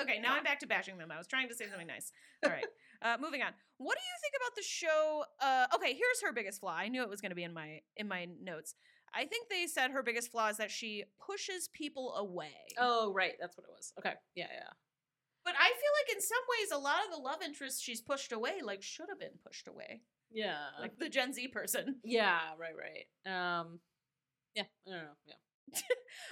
okay, now I'm back to bashing them. I was trying to say something nice. All right, uh, moving on. What do you think about the show? Uh, okay, here's her biggest flaw. I knew it was going to be in my in my notes. I think they said her biggest flaw is that she pushes people away. Oh, right, that's what it was. Okay, yeah, yeah. But I feel like in some ways, a lot of the love interests she's pushed away, like should have been pushed away, Yeah. like the Gen Z person. yeah, right, right. Um yeah, I don't know. Yeah.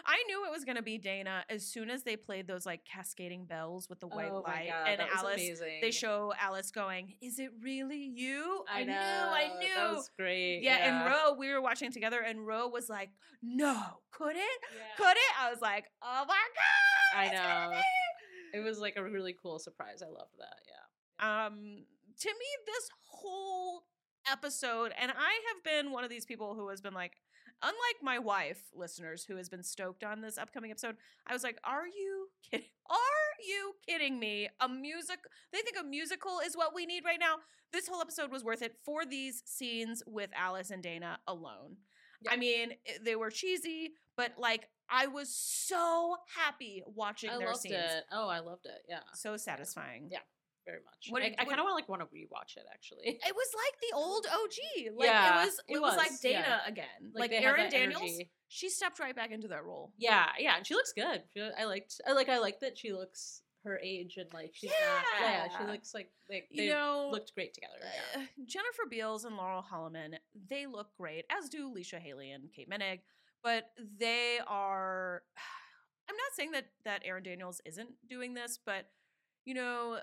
I knew it was gonna be Dana as soon as they played those like cascading bells with the white oh light, God, and Alice. amazing. They show Alice going, "Is it really you?" I, know, knew, I knew. That was great. yeah, yeah, and Ro, we were watching together, and Ro was like, "No, could it? Yeah. Could it?" I was like, "Oh my god!" I know. It was like a really cool surprise. I loved that. Yeah. um to me this whole episode and i have been one of these people who has been like unlike my wife listeners who has been stoked on this upcoming episode i was like are you kidding are you kidding me a music they think a musical is what we need right now this whole episode was worth it for these scenes with alice and dana alone i mean eh, they were cheesy but like i was so happy watching I their loved scenes it. Oh, I loved it. Yeah. so satisfying Yeah. Very much. What I, kind of want like want to rewatch it actually. It was like the old OG. Like Yeah, it was it, it was, like Dana yeah. again. Like, have Erin Daniels, energy. she stepped right back into that role. Yeah, yeah, and she looks good. She, I liked. I like. I like that she looks her age and like she's not. Yeah, she looks like they, You know, looked great together. Yeah. uh, Jennifer Beals and Laurel Holloman, they look great, as do Leisha Hailey and Kate Moennig, but they are I'm not saying that that Erin Daniels isn't doing this, but you know,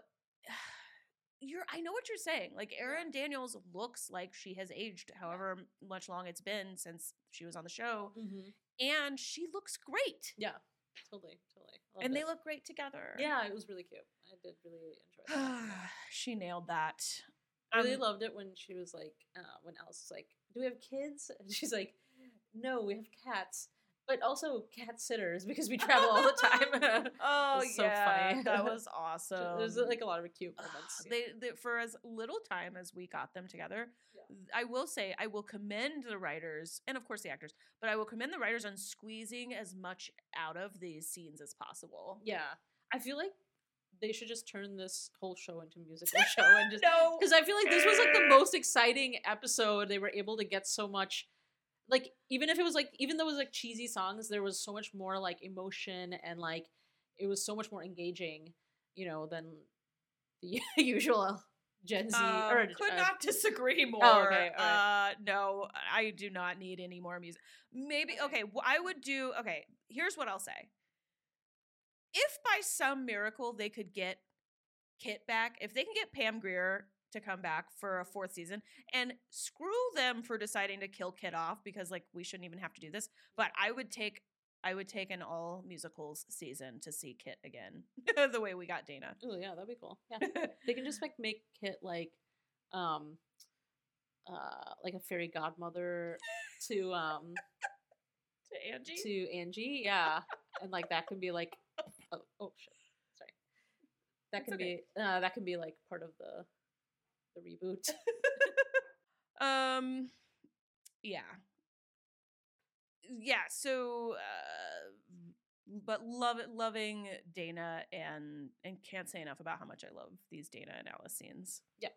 you're I know what you're saying. Like Erin Daniels looks like she has aged however much long it's been since she was on the show. Mm-hmm. and she looks great. Yeah, totally, totally. And loved they look great together. Yeah, it was really cute. I did really enjoy it. she nailed that. I really Um, loved it when she was like, uh, when Alice was like, "Do we have kids?" And she's like, "No, we have cats, but also cat sitters because we travel all the time." Oh so yeah, funny. that was So awesome. There's like a lot of cute moments. they, they for as little time as we got them together. Yeah. I will say I will commend the writers and of course the actors, but I will commend the writers on squeezing as much out of these scenes as possible. yeah, I feel like they should just turn this whole show into a musical show and just no, because I feel like this was like the most exciting episode. They were able to get so much, like even if it was like even though it was like cheesy songs, there was so much more like emotion and like it was so much more engaging, you know, than the usual Gen Z. Uh, or could uh, not disagree more. Oh, okay, right. Uh, no, I do not need any more music. Maybe okay. I would do okay. Here's what I'll say. If by some miracle they could get Kit back, if they can get Pam Grier to come back for a fourth season, and screw them for deciding to kill Kit off because like we shouldn't even have to do this. But I would take. I would take an all musicals season to see Kit again, the way we got Dana. Oh yeah, that'd be cool. Yeah, they can just like make Kit like, um, uh, like a fairy godmother to um to Angie. to Angie. Yeah, and like that can be like, oh, oh shit, sorry. That can okay. be uh, that can be like part of the the reboot. Um, yeah, yeah. So, uh, but love loving Dana and and can't say enough about how much I love these Dana and Alice scenes. Yeah.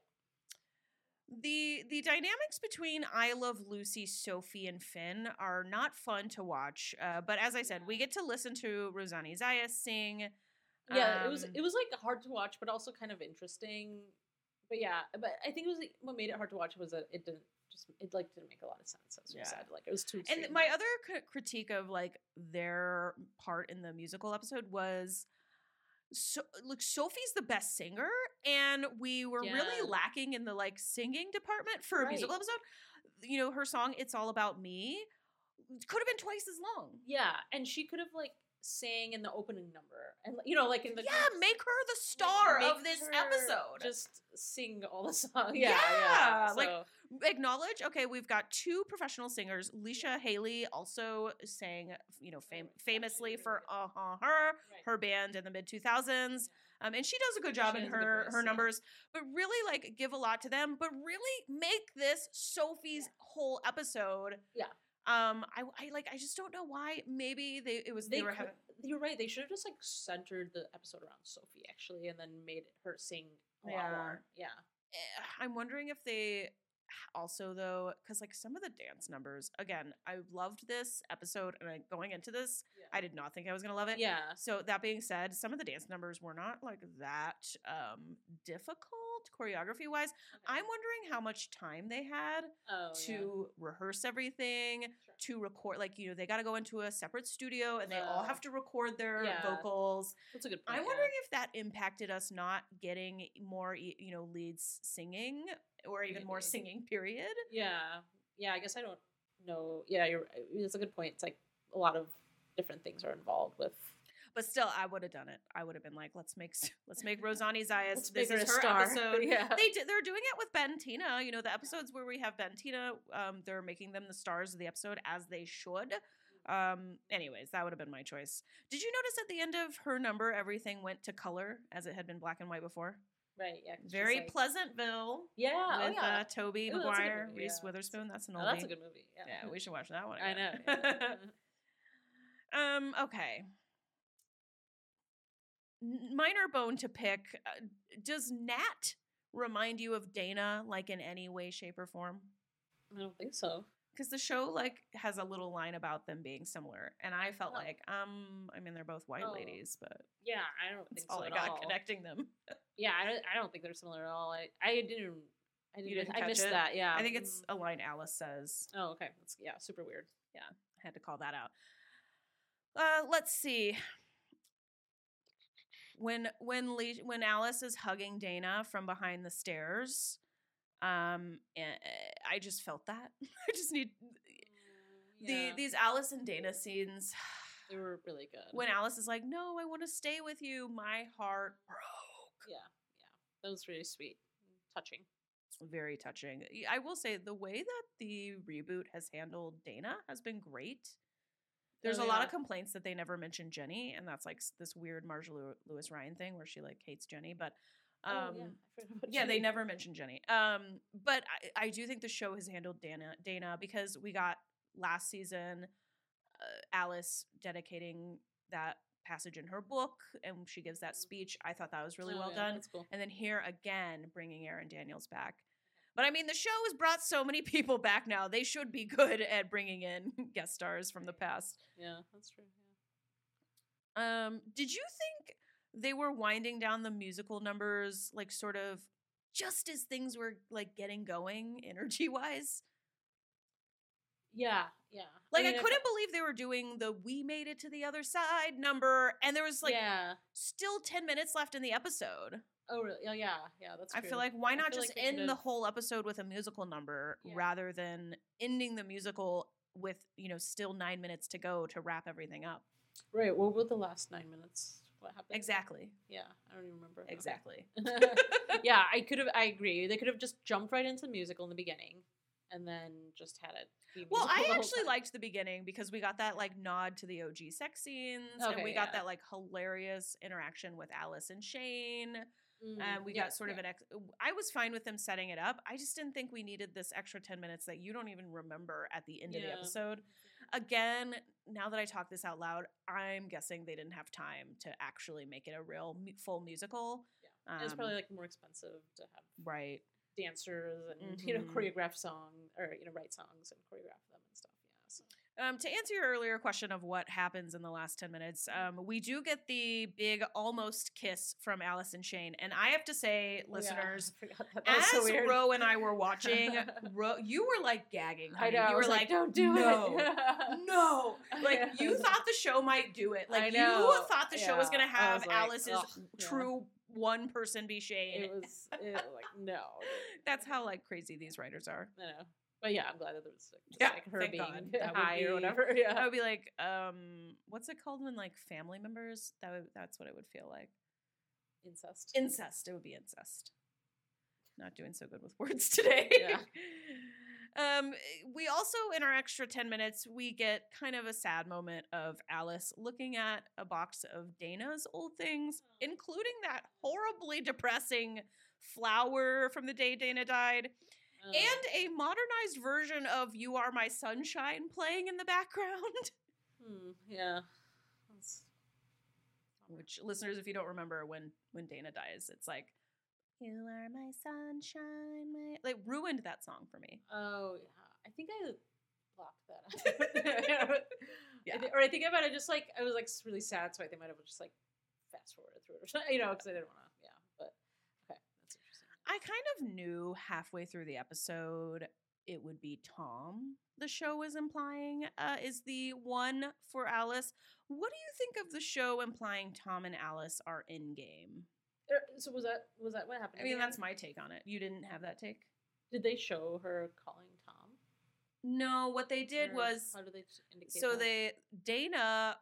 The the dynamics between I Love Lucy, Sophie, and Finn are not fun to watch. Uh, but as I said, we get to listen to Rosanny Zayas sing. yeah, it was Um, it was like hard to watch, but also kind of interesting. But yeah, but I think it was like, what made it hard to watch was that it didn't just it like didn't make a lot of sense. As we Yeah. said, like it was too. And my other c- critique of like their part in the musical episode was so look Sophie's the best singer and we were Yeah. really lacking in the like singing department for a musical episode. You know, her song It's All About Me could have been twice as long. yeah, and she could have like sang in the opening number, and you know, like in the yeah, make her the star of this episode. Just sing all the songs. Yeah, Yeah, yeah. like, acknowledge okay we've got two professional singers leisha hailey also sang you know fam- famously for uh-huh her Right. her band in the mid 2000s um, and she does a good job She in her her yeah. numbers but really like give a lot to them but really make this sophie's whole episode Yeah. Um I, I like i just don't know why maybe they it was they, they were could- having You're right. They should have just like centered the episode around Sophie actually, and then made her sing a lot Yeah. more. Yeah. eh, i'm wondering if they also though, because like some of the dance numbers, again, I loved this episode, and I, going into this, I did not think I was gonna love it. yeah. So that being said, some of the dance numbers were not like that um difficult choreography wise. I'm wondering how much time they had oh, yeah. to rehearse everything, Sure. to record like you know, they got to go into a separate studio and they all Uh, have to record their yeah. vocals. That's a good point. I'm yeah. wondering if that impacted us not getting more you know, leads singing or even more singing period. Yeah, yeah. I guess I don't know. Yeah, you're. It's a good point. It's like a lot of different things are involved with. But still, I would have done it. I would have been like, let's make let's make Rosanny Zayas. Let's This is her star. episode. Yeah. They did, they're doing it with Bette Tina. You know, the episodes where we have Bette Tina, um, they're making them the stars of the episode as they should. Um, anyways, that would have been my choice. Did you notice at the end of her number, everything went to color as it had been black and white before? Right. Yeah. Very like- Pleasantville Yeah. oh, with yeah. uh, Tobey Ooh, good Reese yeah. Witherspoon. That's an oldie. Oh, that's a good movie. Yeah. Yeah, we should watch that one. I know. Um, okay. Minor bone to pick. Uh, does Nat remind you of Dana, like in any way, shape, or form? I don't think so. Because the show like has a little line about them being similar, and I felt Oh. like, um, I mean, they're both white Oh. ladies, but Yeah, I don't think all so I got all. connecting them. Yeah, I don't. I don't think they're similar at all. I. I didn't. I didn't. Didn't I missed it? that. Yeah. I think it's mm. a line Alice says. Oh, okay. That's yeah. Super weird. Yeah, I had to call that out. Uh, let's see. When when Le- when Alice is hugging Dana from behind the stairs, um, eh, I just felt that. I just need the these Alice and Dana scenes. they were really good. When Alice is like, "No, I want to stay with you," my heart broke. yeah, yeah, that was really sweet, touching. Very touching. I will say the way that the reboot has handled Dana has been great. There's Oh, a lot of complaints that they never mention Jenny, and that's like this weird Marjorie Lewis Ryan thing where she like hates Jenny, but um, oh, yeah, about yeah, they never mentioned Jenny. Um, but I, I do think the show has handled Dana Dana because we got last season uh, Alice dedicating that passage in her book, and she gives that Mhm. speech. I thought that was really Oh, well yeah, done. That's cool. And then here again, bringing Erin Daniels back. But I mean, the show has brought so many people back now. They should be good at bringing in guest stars from the past. Yeah, that's true. Yeah. Um, did you think they were winding down the musical numbers, like sort of just as things were like getting going, energy wise? Yeah, yeah. Like I, mean, couldn't believe they were doing the "We made it to the other side" number, and there was like yeah. still ten minutes left in the episode. Oh, really? Oh, yeah, yeah. That's. I true. feel like why not just like end the whole episode with a musical number Yeah. rather than ending the musical with you know still nine minutes to go to wrap everything up. Right. What were the last nine minutes? What happened? Exactly. Yeah, I don't even remember. Okay. Exactly. yeah, I could have. I agree. They could have just jumped right into the musical in the beginning, and then just had it. Well, I actually liked the beginning because we got that like nod to the OG sex scenes, and Okay, we got yeah. that like hilarious interaction with Alice and Shane. Mm, and we yeah, got sort of an. Ex- I was fine with them setting it up. I just didn't think we needed this extra ten minutes that you don't even remember at the end of the episode. Again, now that I talk this out loud, I'm guessing they didn't have time to actually make it a real mu- full musical. Yeah. And it's probably Um, like more expensive to have right. dancers and you know Mhm. choreograph song or you know write songs and choreograph them and stuff. Yeah. So. Um, to answer your earlier question of what happens in the last 10 minutes, um, we do get the big almost kiss from Alice and Shane. And I have to say, Oh, yeah, listeners, I that. That as so. Ro and I were watching, Ro, you were like gagging. I honey. know. I You were was like, don't do no, it. no. Like, you thought the show might do it. I Like, know. you thought the show was going to have like, Alice's ugh, yeah. true one person be Shane. It was it, like no. That's how like crazy these writers are. I know. But yeah, I'm glad that there was like, just, Yeah, like her being God. High be- or whatever. Yeah, I would be like, um, what's it called when like family members? That would, that's what it would feel like. Incest. Incest. It would be incest. Not doing so good with words today. Yeah. um, we also in our extra ten minutes we get kind of a sad moment of Alice looking at a box of Dana's old things, including that horribly depressing flower from the day Dana died, Um, and a modernized version of "You Are My Sunshine" playing in the background. hmm, yeah. That's- which listeners if you don't remember when when dana dies it's like You are my sunshine, my like ruined that song for me. Oh yeah, I think I blocked that. Yeah. I thi- or I think I might have just like I was like really sad, so I think I might have just like fast forwarded through it or something, you know, because I didn't want to. Yeah, but okay, that's interesting. I kind of knew halfway through the episode it would be Tom. The show was implying uh, is the one for Alice. What do you think of the show implying Tom and Alice are in game? Er, So was that was that what happened? I mean, that's my take on it. You didn't have that take? Did they show her calling Tom? No, what they did Or was how do they indicate? so that? they Dana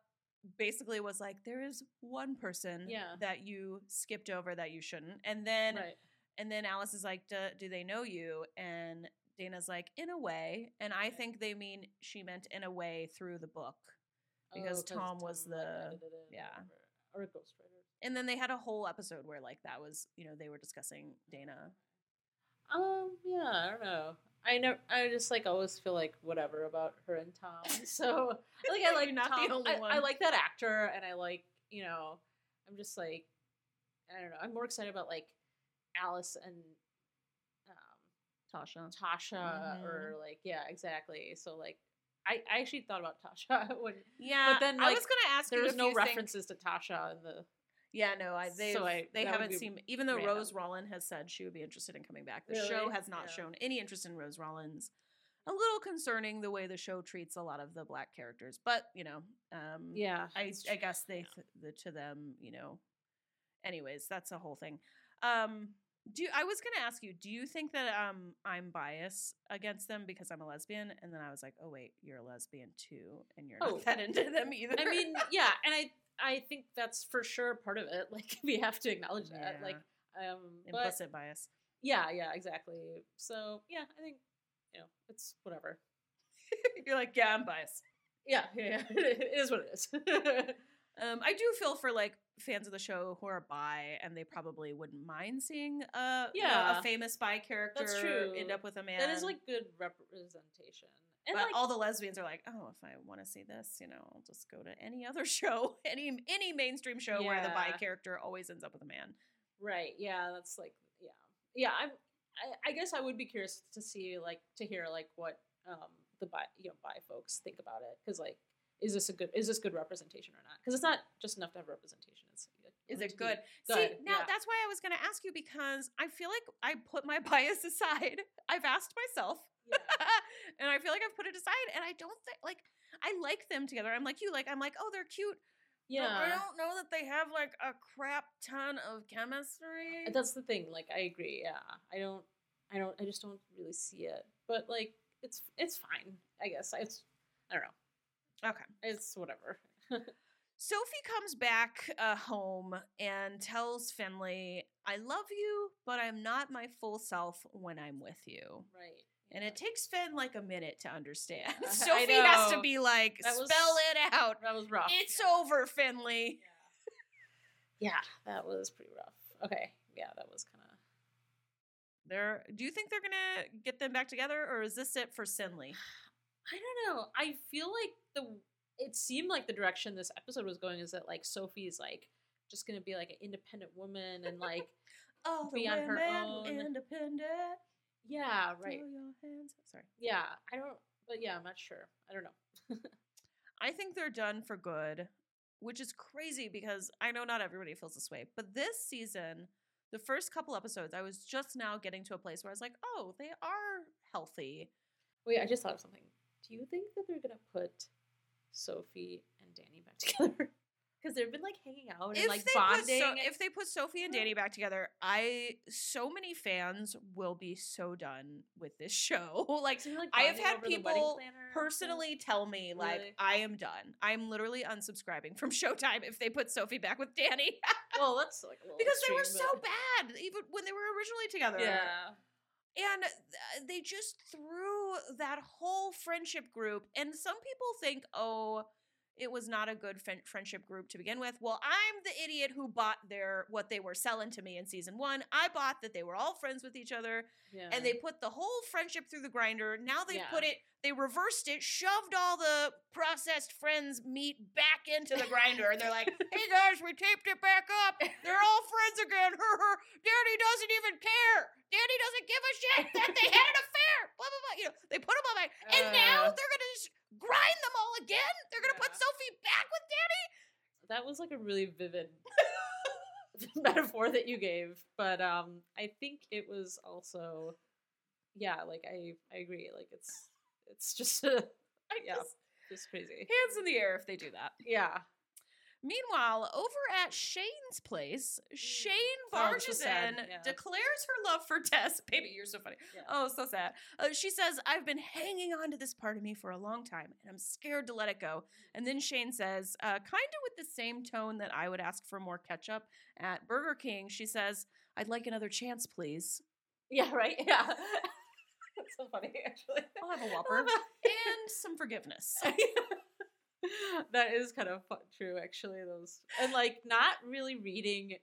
basically was like there is one person Yeah. that you skipped over that you shouldn't and then right. And then Alice is like do, they know you and Dana's like in a way and I think they mean she meant in a way through the book because Oh, 'cause Tom was the- or yeah. or a ghostwriter. and then they had a whole episode where like that was you know they were discussing Dana Um, yeah, I don't know. I know. I just like always feel like whatever about her and Tom. So like I like not the Tom. only I, I like that actor, and I like you know. I'm just like I don't know. I'm more excited about like Alice and um, Tasha Tasha, or Mhm. like yeah, exactly. So like I, I actually thought about Tasha when yeah but then, I was gonna ask there you was no you think- references to Tasha in the. Yeah, no, I they So I- they haven't seen even though random. Rose Rollins has said she would be interested in coming back. The show has not Yeah. shown any interest in Rose Rollins. A little concerning the way the show treats a lot of the black characters, but you know, um, Yeah, I I guess they yeah. th- the, to them, you know. Anyways, that's a whole thing. Um, do I was gonna ask you, do you think that um I'm biased against them because I'm a lesbian? And then I was like, oh wait, you're a lesbian too, and you're Oh. not that into them either. I mean, yeah, and I I think that's for sure part of it. Like we have to acknowledge that. Yeah. Like um but implicit bias. yeah, yeah, exactly. So yeah, I think you know, it's whatever. you're like, yeah, I'm biased. Yeah, yeah, yeah. it is what it is. Um, I do feel for like fans of the show who are bi, and they probably wouldn't mind seeing a you know, a famous bi character That's true. end up with a man. that is like good representation. And but like all the lesbians are like, oh, if I want to see this, you know, I'll just go to any other show, any any mainstream show where the bi character always ends up with a man. right, yeah, that's like yeah. Yeah, I'm I, I guess I would be curious to see like to hear like what um the bi you know bi folks think about it cuz like is this a good is this good representation or not? Cuz it's not just enough to have representation. It's Is it good? good, See, now yeah. that's why I was going to ask you because I feel like I put my bias aside. I've asked myself, Yeah. and I feel like I've put it aside, and I don't think like I like them together. I'm like you, like I'm like, oh, they're cute. Yeah. But I don't know that they have like a crap ton of chemistry. Uh, that's the thing. Like, I agree. Yeah, I don't, I don't, I just don't really see it. But like, it's it's fine. I guess it's, I don't know. Okay. It's whatever. Sophie comes back uh, home and tells Finley, "I love you, but I'm not my full self when I'm with you." right. And it takes Finn like a minute to understand. Sophie has to be like, That was- spell it out. that was rough. It's yeah. over, Finley. Yeah. yeah, that was pretty rough. Okay. Yeah, that was kind of. They're. Do you think they're gonna get them back together, or is this it for Sinley? I don't know. I feel like the. It seemed like the direction this episode was going is that like Sophie's like just gonna be like an independent woman and like Oh, Be on her own. independent. yeah right Throw your hands. Sorry. yeah I don't but yeah I'm not sure I don't know I think they're done for good, which is crazy because I know not everybody feels this way. But this season, the first couple episodes, I was just now getting to a place where I was like, oh, they are healthy. Wait, I just thought of something. Do you think that they're gonna put Sophie and Dani back together? Because they've been like hanging out and If like bonding. so, if they put Sophie and Dani back together, I so many fans will be so done with this show. like So like, I have had over the wedding people personally tell me like Really? I am done. I'm literally unsubscribing from Showtime if they put Sophie back with Dani Well, that's like because they were extreme, so but- bad even when they were originally together. Yeah. And th- they just threw that whole friendship group and some people think, "Oh, it was not a good friendship group to begin with. Well, I'm the idiot who bought their what they were selling to me in season one. I bought that they were all friends with each other, Yeah. and they put the whole friendship through the grinder. Now they Yeah. put it, they reversed it, shoved all the processed friends meat back into the grinder, and they're like, "Hey guys, we taped it back up. They're all friends again. Daddy doesn't even care. Daddy doesn't give a shit that they had an affair. Blah blah blah. You know, they put them all back, and now Uh. they're gonna just grind them all again. They're gonna put Sophie back with Daddy. that was like a really vivid metaphor that you gave but um i think it was also yeah like i i agree like it's it's just I Yeah. just- just crazy hands in the air if they do that. yeah Meanwhile, over at Shane's place, Shane Oh, barges so in, yeah. declares her love for Tess. Baby, you're so funny. Yeah. Oh, so sad. Uh, she says, I've been hanging on to this part of me for a long time, and I'm scared to let it go. And then Shane says, uh, kind of with the same tone that I would ask for more ketchup at Burger King, she says, I'd like another chance, please. yeah right yeah that's so funny actually I'll have a Whopper and some forgiveness. that is kind of true actually those and like not really reading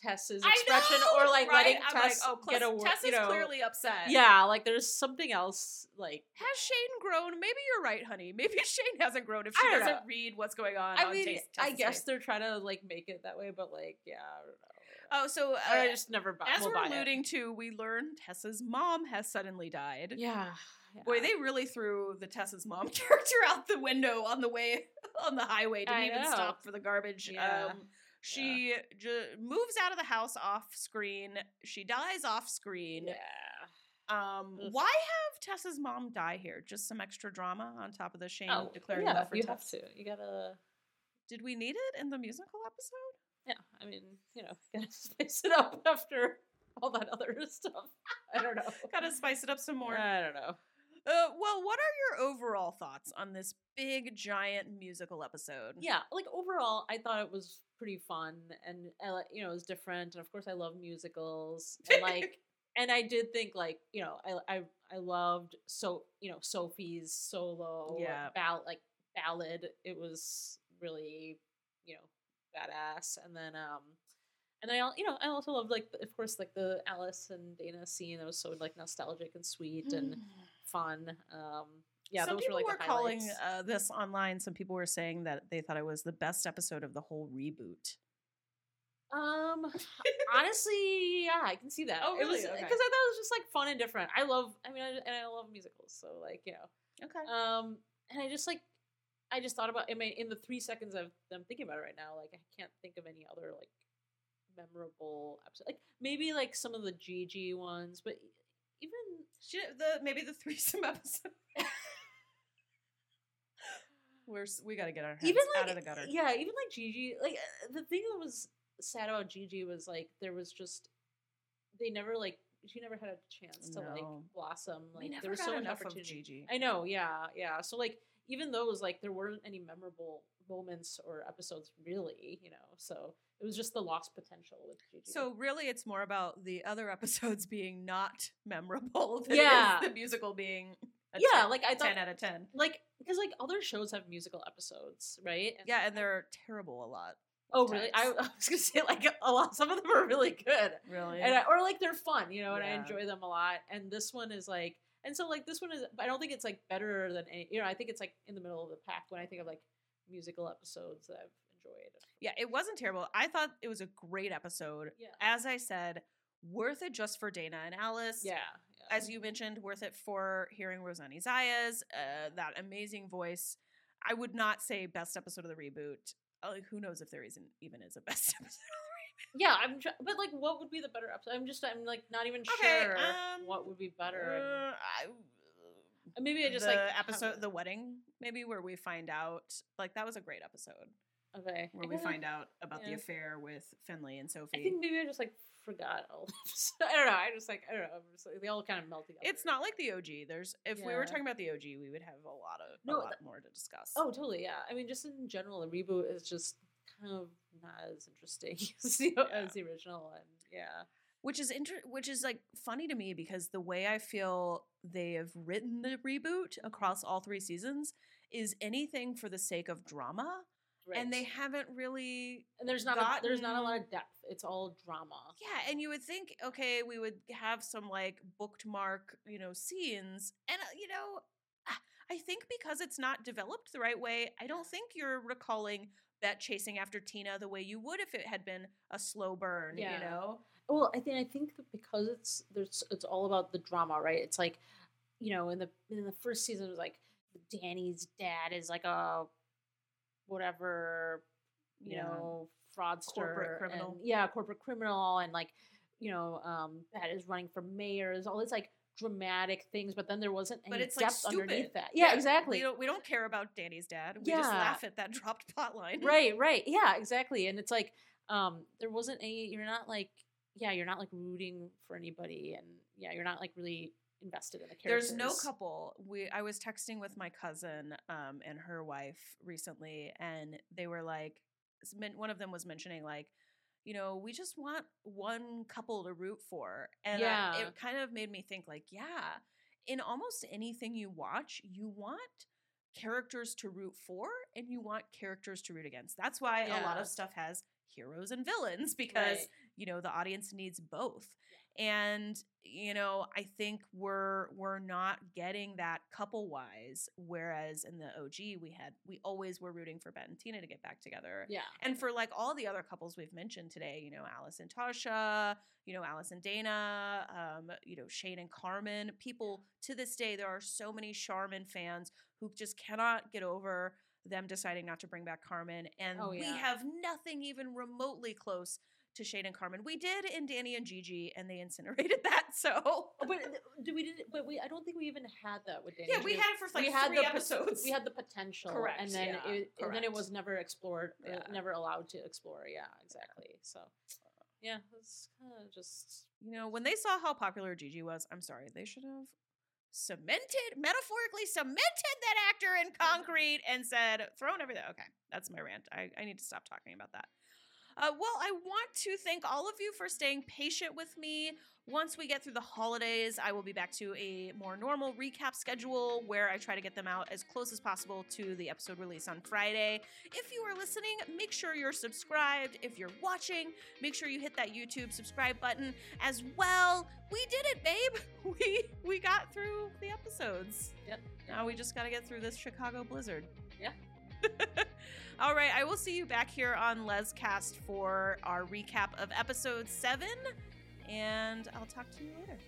tess's expression know, or like right? letting I'm like, tess oh, get a word Tess you know clearly upset. yeah like there's something else like Has Shane grown? Maybe you're right, honey. Maybe Shane hasn't grown if she doesn't know. read what's going on. I on mean, I guess face. they're trying to like make it that way, but like, yeah, I don't know. Oh, so uh, I just never buy. as we're buy it. alluding to, we learn Tessa's mom has suddenly died. yeah, Boy, they really threw the Tessa's mom character out the window on the way on the highway. Didn't I even know. stop for the garbage. Yeah. Um, she ju- moves out of the house off screen. She dies off screen. yeah. Um, Ugh. why have Tessa's mom die here? Just some extra drama on top of the Shane Oh, declaring yeah, love for you Tess. have to. You gotta. Did we need it in the musical episode? Yeah, I mean, you know, gotta spice it up after all that other stuff. I don't know. Gotta spice it up some more. I don't know. Uh, well, what are your overall thoughts on this big, giant musical episode? Yeah, like overall, I thought it was pretty fun, and I you know, it was different, and of course, I love musicals, and like, and I did think like, you know, I I I loved so you know Sophie's solo, Yeah. ball like ballad. It was really, you know, badass, and then um. And I, you know, I also loved like, of course, like the Alice and Dana scene that was so like nostalgic and sweet and fun. Um, yeah, some those people were like were the calling highlights. uh, this online. Some people were saying that they thought it was the best episode of the whole reboot. Um, honestly, yeah, I can see that. Oh, really? because Okay. I thought it was just like fun and different. I love, I mean, I, and I love musicals, so like you know, Okay. um, and I just like, I just thought about. I mean, in the three seconds of I'm thinking about it right now, like I can't think of any other like memorable episode. Like maybe like some of the Gigi ones, but even Should, the maybe the threesome episode. We're we got to get our heads even like out of the gutter. yeah, even like Gigi. Like uh, the thing that was sad about Gigi was like there was just they never like she never had a chance to like No. blossom. we Like there was so much enough of opportunity. Gigi. I know, yeah, yeah. So like even those like there weren't any memorable moments or episodes really, you know. So it was just the lost potential with Gigi. So really, it's more about the other episodes being not memorable than Yeah. the musical being. A yeah, 10, like I thought, ten out of ten. like because like other shows have musical episodes, right? And- Yeah, and they're terrible a lot. Oh really? I. I was gonna say like a lot. Some of them are really good. Really. and I, or like they're fun, you know, and I enjoy them a lot. And this one is like, and so like this one is, I don't think it's like better than any, you know, I think it's like in the middle of the pack when I think of like musical episodes that I've enjoyed. yeah, it wasn't terrible. I thought it was a great episode. Yeah, As I said, worth it just for Dana and Alice. yeah, yeah. As you mentioned, worth it for hearing Rosanny Zayas, uh, that amazing voice. I would not say best episode of the reboot. Uh, who knows if there isn't even is a best episode. yeah, I'm, try- but like, what would be the better episode? I'm just, I'm like not even Okay, sure um, what would be better. Uh, I, maybe I just like the like episode, haven't- the wedding, maybe where we find out. Like that was a great episode okay, where I we find out about the affair with Finley and Sophie. I think maybe I just like forgot all. I don't know. I just like I don't know. Just, like, they all kind of melt together. It's not like the OG. There's if we were talking about the OG, we would have a lot of No, a lot more to discuss. Oh, totally. Yeah. I mean, just in general, the reboot is just kind of not as interesting as the, Yeah. as the original, and yeah. which is inter- which is like funny to me because the way I feel they have written the reboot across all three seasons is anything for the sake of drama, and they haven't really and there's not a, there's not a lot of depth. It's all drama. Yeah, and you would think, okay, we would have some like bookmark, you know, scenes, and uh, you know, I think because it's not developed the right way, I don't think you're recalling that chasing after Tina the way you would if it had been a slow burn. Yeah. You know, Well, I think I think that because it's there's it's all about the drama, right? It's like, you know, in the in the first season it was like Dani's dad is like a whatever, you Yeah. know, fraudster, corporate criminal. and- yeah, corporate criminal, and like, you know, um, that is running for mayors, all these like dramatic things, but then there wasn't any but it's like depth stupid. underneath that. Yeah, exactly. We don't, we don't care about Dani's dad. We just laugh at that dropped plot line. right right yeah exactly and it's like um there wasn't any you're not like yeah you're not like rooting for anybody and yeah you're not like really invested in the characters There's no couple. We I was texting with my cousin um, and her wife recently, and they were like, one of them was mentioning like, you know, we just want one couple to root for, and uh, Yeah. it kind of made me think like, yeah, in almost anything you watch, you want characters to root for and you want characters to root against. That's why a lot of stuff has heroes and villains because Right. You know the audience needs both. And you know i think we're we're not getting that couple wise whereas in the og we had we always were rooting for bette and tina to get back together. Yeah. And for like all the other couples we've mentioned today you know alice and tasha you know alice and dana um, you know shane and carmen people to this day there are so many charmin fans who just cannot get over them deciding not to bring back carmen. And Oh, we have nothing even remotely close to Shane and Carmen. We did in Dani and Gigi, and they incinerated that. So Oh, but we did but we I don't think we even had that with Dani yeah, we had it for like we had three the episodes. we had the potential Correct, and then yeah, it and then it was never explored uh, Yeah. never allowed to explore yeah exactly so yeah it's kind of just you know, when they saw how popular Gigi was, I'm sorry, they should have cemented, metaphorically cemented that actor in concrete and said, thrown everything. Okay, that's my rant. I, I need to stop talking about that. Uh, well, I want to thank all of you for staying patient with me. Once we get through the holidays, I will be back to a more normal recap schedule where I try to get them out as close as possible to the episode release on Friday. If you are listening, make sure you're subscribed. If you're watching, make sure you hit that YouTube subscribe button as well. We did it, babe. We we got through the episodes. Yep. Now we just got to get through this Chicago blizzard. Yeah. All right, I will see you back here on LezCast for our recap of episode 7 and I'll talk to you later.